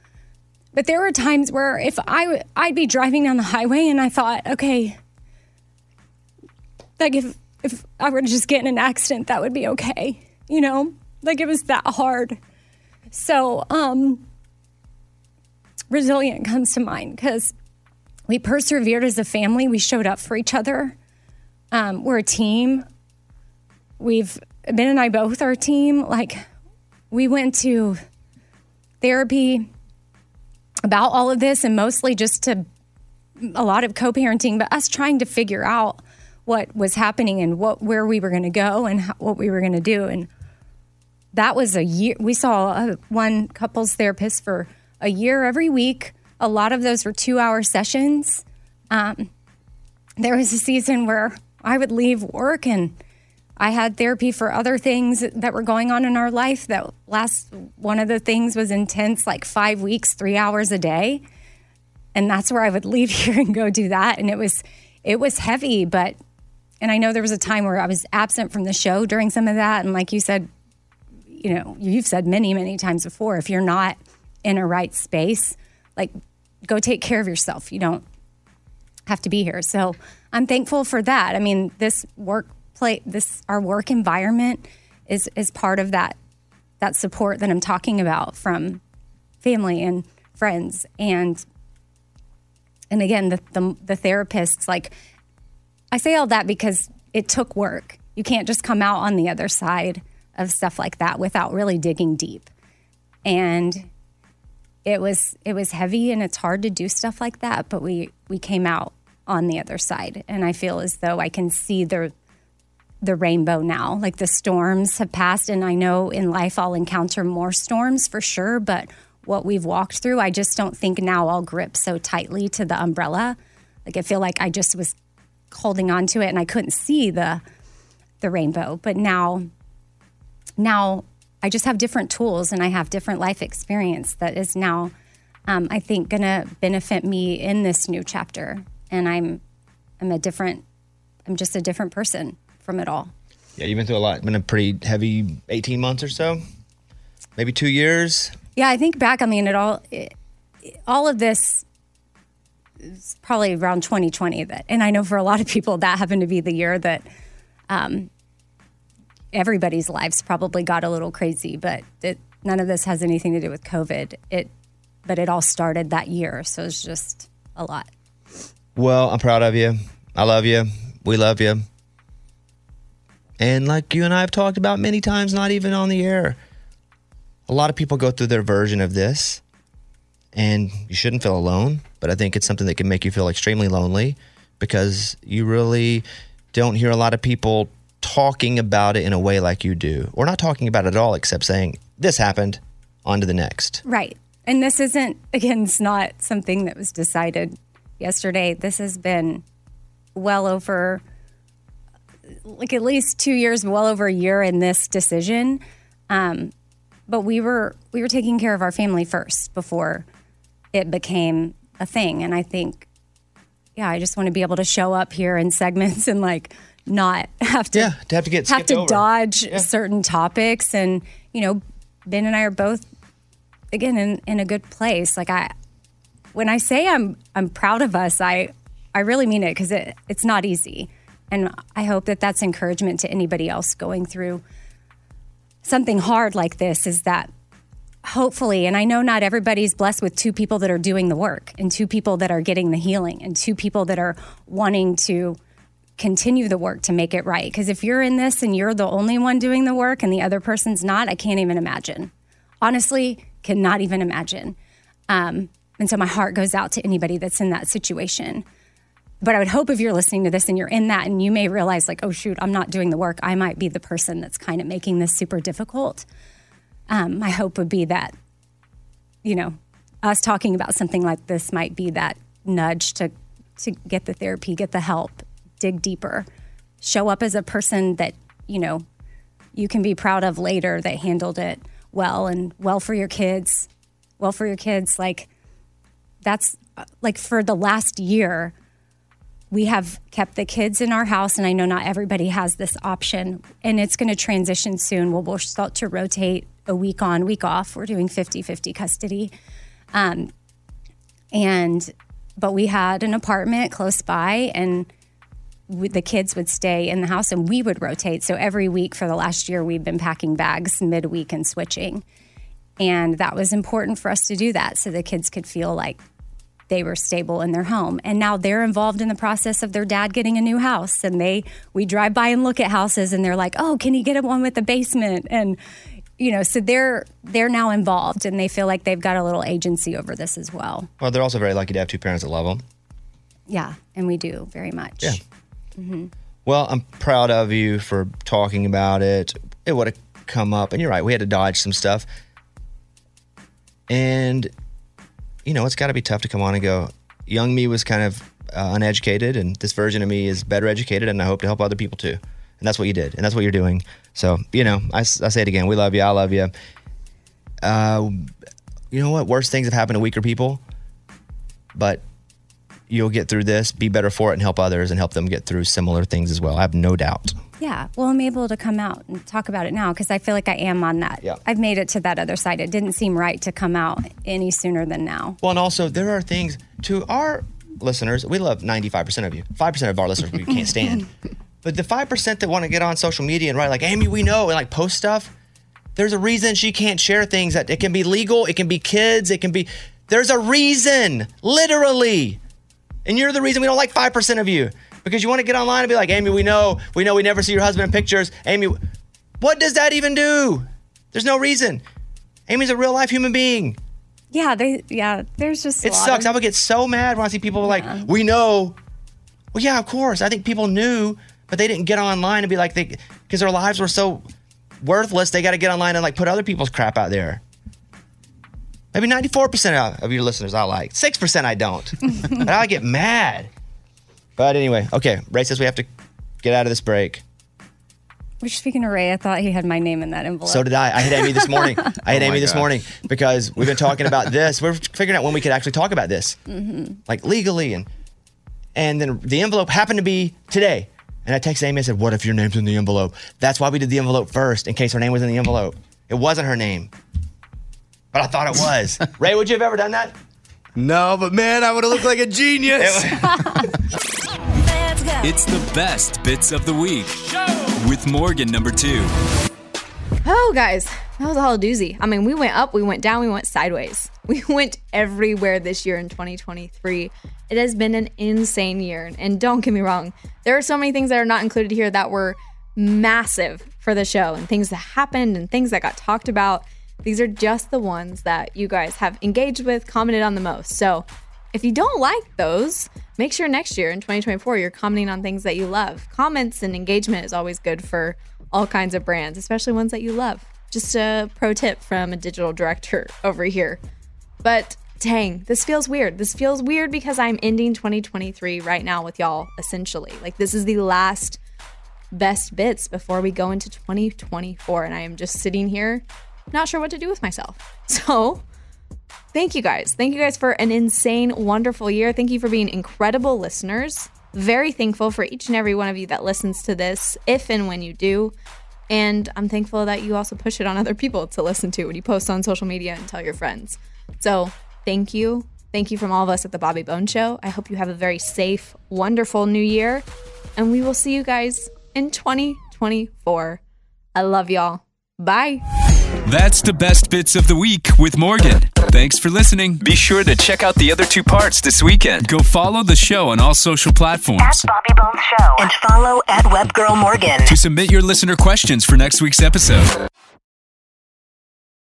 But there were times where if I I'd be driving down the highway and I thought, okay, like if if I were to just get in an accident, that would be okay. You know? Like it was that hard. So, um resilient comes to mind because we persevered as a family. We showed up for each other. Um, we're a team. We've Ben and I both are a team. Like we went to therapy about all of this and mostly just to a lot of co-parenting, but us trying to figure out what was happening and what where we were going to go and how, what we were going to do. And that was a year. We saw a, one couples therapist for a year every week. A lot of those were two-hour sessions. Um, there was a season where I would leave work and I had therapy for other things that were going on in our life. That last one of the things was intense, like five weeks, three hours a day, and that's where I would leave here and go do that. And it was it was heavy, but and I know there was a time where I was absent from the show during some of that. And like you said, you know, you've said many many times before, if you're not in a right space, like go take care of yourself. You don't have to be here. So I'm thankful for that. I mean, this work play this our work environment is is part of that that support that I'm talking about from family and friends and and again the the, the therapists like I say all that because it took work. You can't just come out on the other side of stuff like that without really digging deep. And it was it was heavy and it's hard to do stuff like that, but we we came out on the other side and I feel as though I can see the the rainbow now. Like the storms have passed and I know in life I'll encounter more storms for sure, but what we've walked through, I just don't think now I'll grip so tightly to the umbrella. Like I feel like I just was holding on to it and I couldn't see the the rainbow. But now now I just have different tools and I have different life experience that is now um, I think gonna benefit me in this new chapter. And I'm I'm a different I'm just a different person from it all. Yeah, you've been through a lot. Been a pretty heavy 18 months or so, maybe two years. Yeah, I think back. I mean, it all, it, all of this is probably around 2020. That, and I know for a lot of people that happened to be the year that um, everybody's lives probably got a little crazy. But it, none of this has anything to do with COVID. It, but it all started that year, so it's just a lot. Well, I'm proud of you. I love you. We love you. And like you and I have talked about many times, not even on the air, a lot of people go through their version of this, and you shouldn't feel alone. But I think it's something that can make you feel extremely lonely because you really don't hear a lot of people talking about it in a way like you do, or not talking about it at all, except saying, This happened, on to the next. Right. And this isn't, again, it's not something that was decided yesterday. This has been well over, like at least two years, well over a year in this decision. Um, but we were we were taking care of our family first before it became a thing. And I think, yeah, I just want to be able to show up here in segments and like not have to Yeah, to have to get have to over. dodge certain topics. And you know, Ben and I are both again in, in a good place. Like I, when I say I'm I'm proud of us, I I really mean it because it it's not easy, and I hope that that's encouragement to anybody else going through something hard like this. Is that hopefully, and I know not everybody's blessed with two people that are doing the work, and two people that are getting the healing, and two people that are wanting to continue the work to make it right. Because if you're in this and you're the only one doing the work and the other person's not, I can't even imagine. Honestly, cannot even imagine. Um, and so my heart goes out to anybody that's in that situation. But I would hope if you're listening to this and you're in that and you may realize, like, oh, shoot, I'm not doing the work. I might be the person that's kind of making this super difficult. Um, my hope would be that, you know, us talking about something like this might be that nudge to, to get the therapy, get the help, dig deeper, show up as a person that, you know, you can be proud of later that handled it well and well for your kids, well for your kids. Like, that's like for the last year, we have kept the kids in our house, and I know not everybody has this option, and it's going to transition soon. We'll, we'll start to rotate a week on, week off. We're doing 50 50 custody. Um, and, but we had an apartment close by, and the kids would stay in the house and we would rotate. So every week for the last year, we've been packing bags midweek and switching. And that was important for us to do that so the kids could feel like they were stable in their home. And now they're involved in the process of their dad getting a new house. And they, we drive by and look at houses and they're like, oh, can you get one with a basement? And, you know, so they're, they're now involved and they feel like they've got a little agency over this as well. Well, they're also very lucky to have two parents that love them. Yeah. And we do very much. Yeah. hmm Well, I'm proud of you for talking about it. It would have come up, and you're right. We had to dodge some stuff, and you know it's got to be tough to come on and go. Young me was kind of uh, uneducated, and this version of me is better educated, and I hope to help other people too. And that's what you did, and that's what you're doing. So you know, I say it again. We love you. I love you. Uh, you know what? Worse things have happened to weaker people, but you'll get through this, be better for it, and help others and help them get through similar things as well. I have no doubt. Yeah. Well, I'm able to come out and talk about it now because I feel like I am on that. Yeah. I've made it to that other side. It didn't seem right to come out any sooner than now. Well, and also there are things to our listeners. We love 95% of you. 5% of our listeners we can't stand. But the 5% that want to get on social media and write like, Amy, we know, and like post stuff, There's a reason she can't share things that it can be legal, it can be kids, it can be there's a reason, literally. And you're the reason we don't like 5% of you because you want to get online and be like, Amy, we know, we know we never see your husband in pictures. Amy, what does that even do? There's no reason. Amy's a real life human being. Yeah, they yeah, there's just It sucks. of- I would get so mad when I see people like, we know. Well, yeah, of course. I think people knew, but they didn't get online and be like, they because their lives were so worthless. They got to get online and like put other people's crap out there. Maybe 94% of your listeners I like. 6% I don't. but I get mad. But anyway, okay. Ray says we have to get out of this break. Which speaking of Ray, I thought he had my name in that envelope. So did I. I hit Amy this morning. I hit Oh Amy my this gosh. morning because we've been talking about this. We're figuring out when we could actually talk about this. hmm like legally and and then the envelope happened to be today and i texted amy and said what if your name's in the envelope that's why we did the envelope first in case her name was in the envelope it wasn't her name but i thought it was ray would you have ever done that No, but man, I would have looked like a genius. It's the best bits of the week with Morgan number two. Oh, guys, that was all a doozy. I mean, we went up, we went down, we went sideways. We went everywhere this year in 2023. It has been an insane year. And don't get me wrong, there are so many things that are not included here that were massive for the show and things that happened and things that got talked about. These are just the ones that you guys have engaged with, commented on the most. So if you don't like those, make sure next year in 2024 you're commenting on things that you love. Comments and engagement is always good for all kinds of brands, especially ones that you love. Just a pro tip from a digital director over here. But dang, this feels weird. This feels weird because I'm ending 2023 right now with y'all, essentially. Like, this is the last best bits before we go into 2024. And I am just sitting here, not sure what to do with myself. So, thank you guys. Thank you guys for an insane, wonderful year. Thank you for being incredible listeners. Very thankful for each and every one of you that listens to this, if and when you do. And I'm thankful that you also push it on other people to listen to when you post on social media and tell your friends. So, thank you. Thank you from all of us at the Bobby Bone Show. I hope you have a very safe, wonderful new year. And we will see you guys in 2024. I love y'all. Bye. That's the best bits of the week with Morgan. Thanks for listening. Be sure to check out the other two parts this weekend. Go follow the show on all social platforms. Bobby Bones Show. And follow at Webgirl Morgan. To submit your listener questions for next week's episode.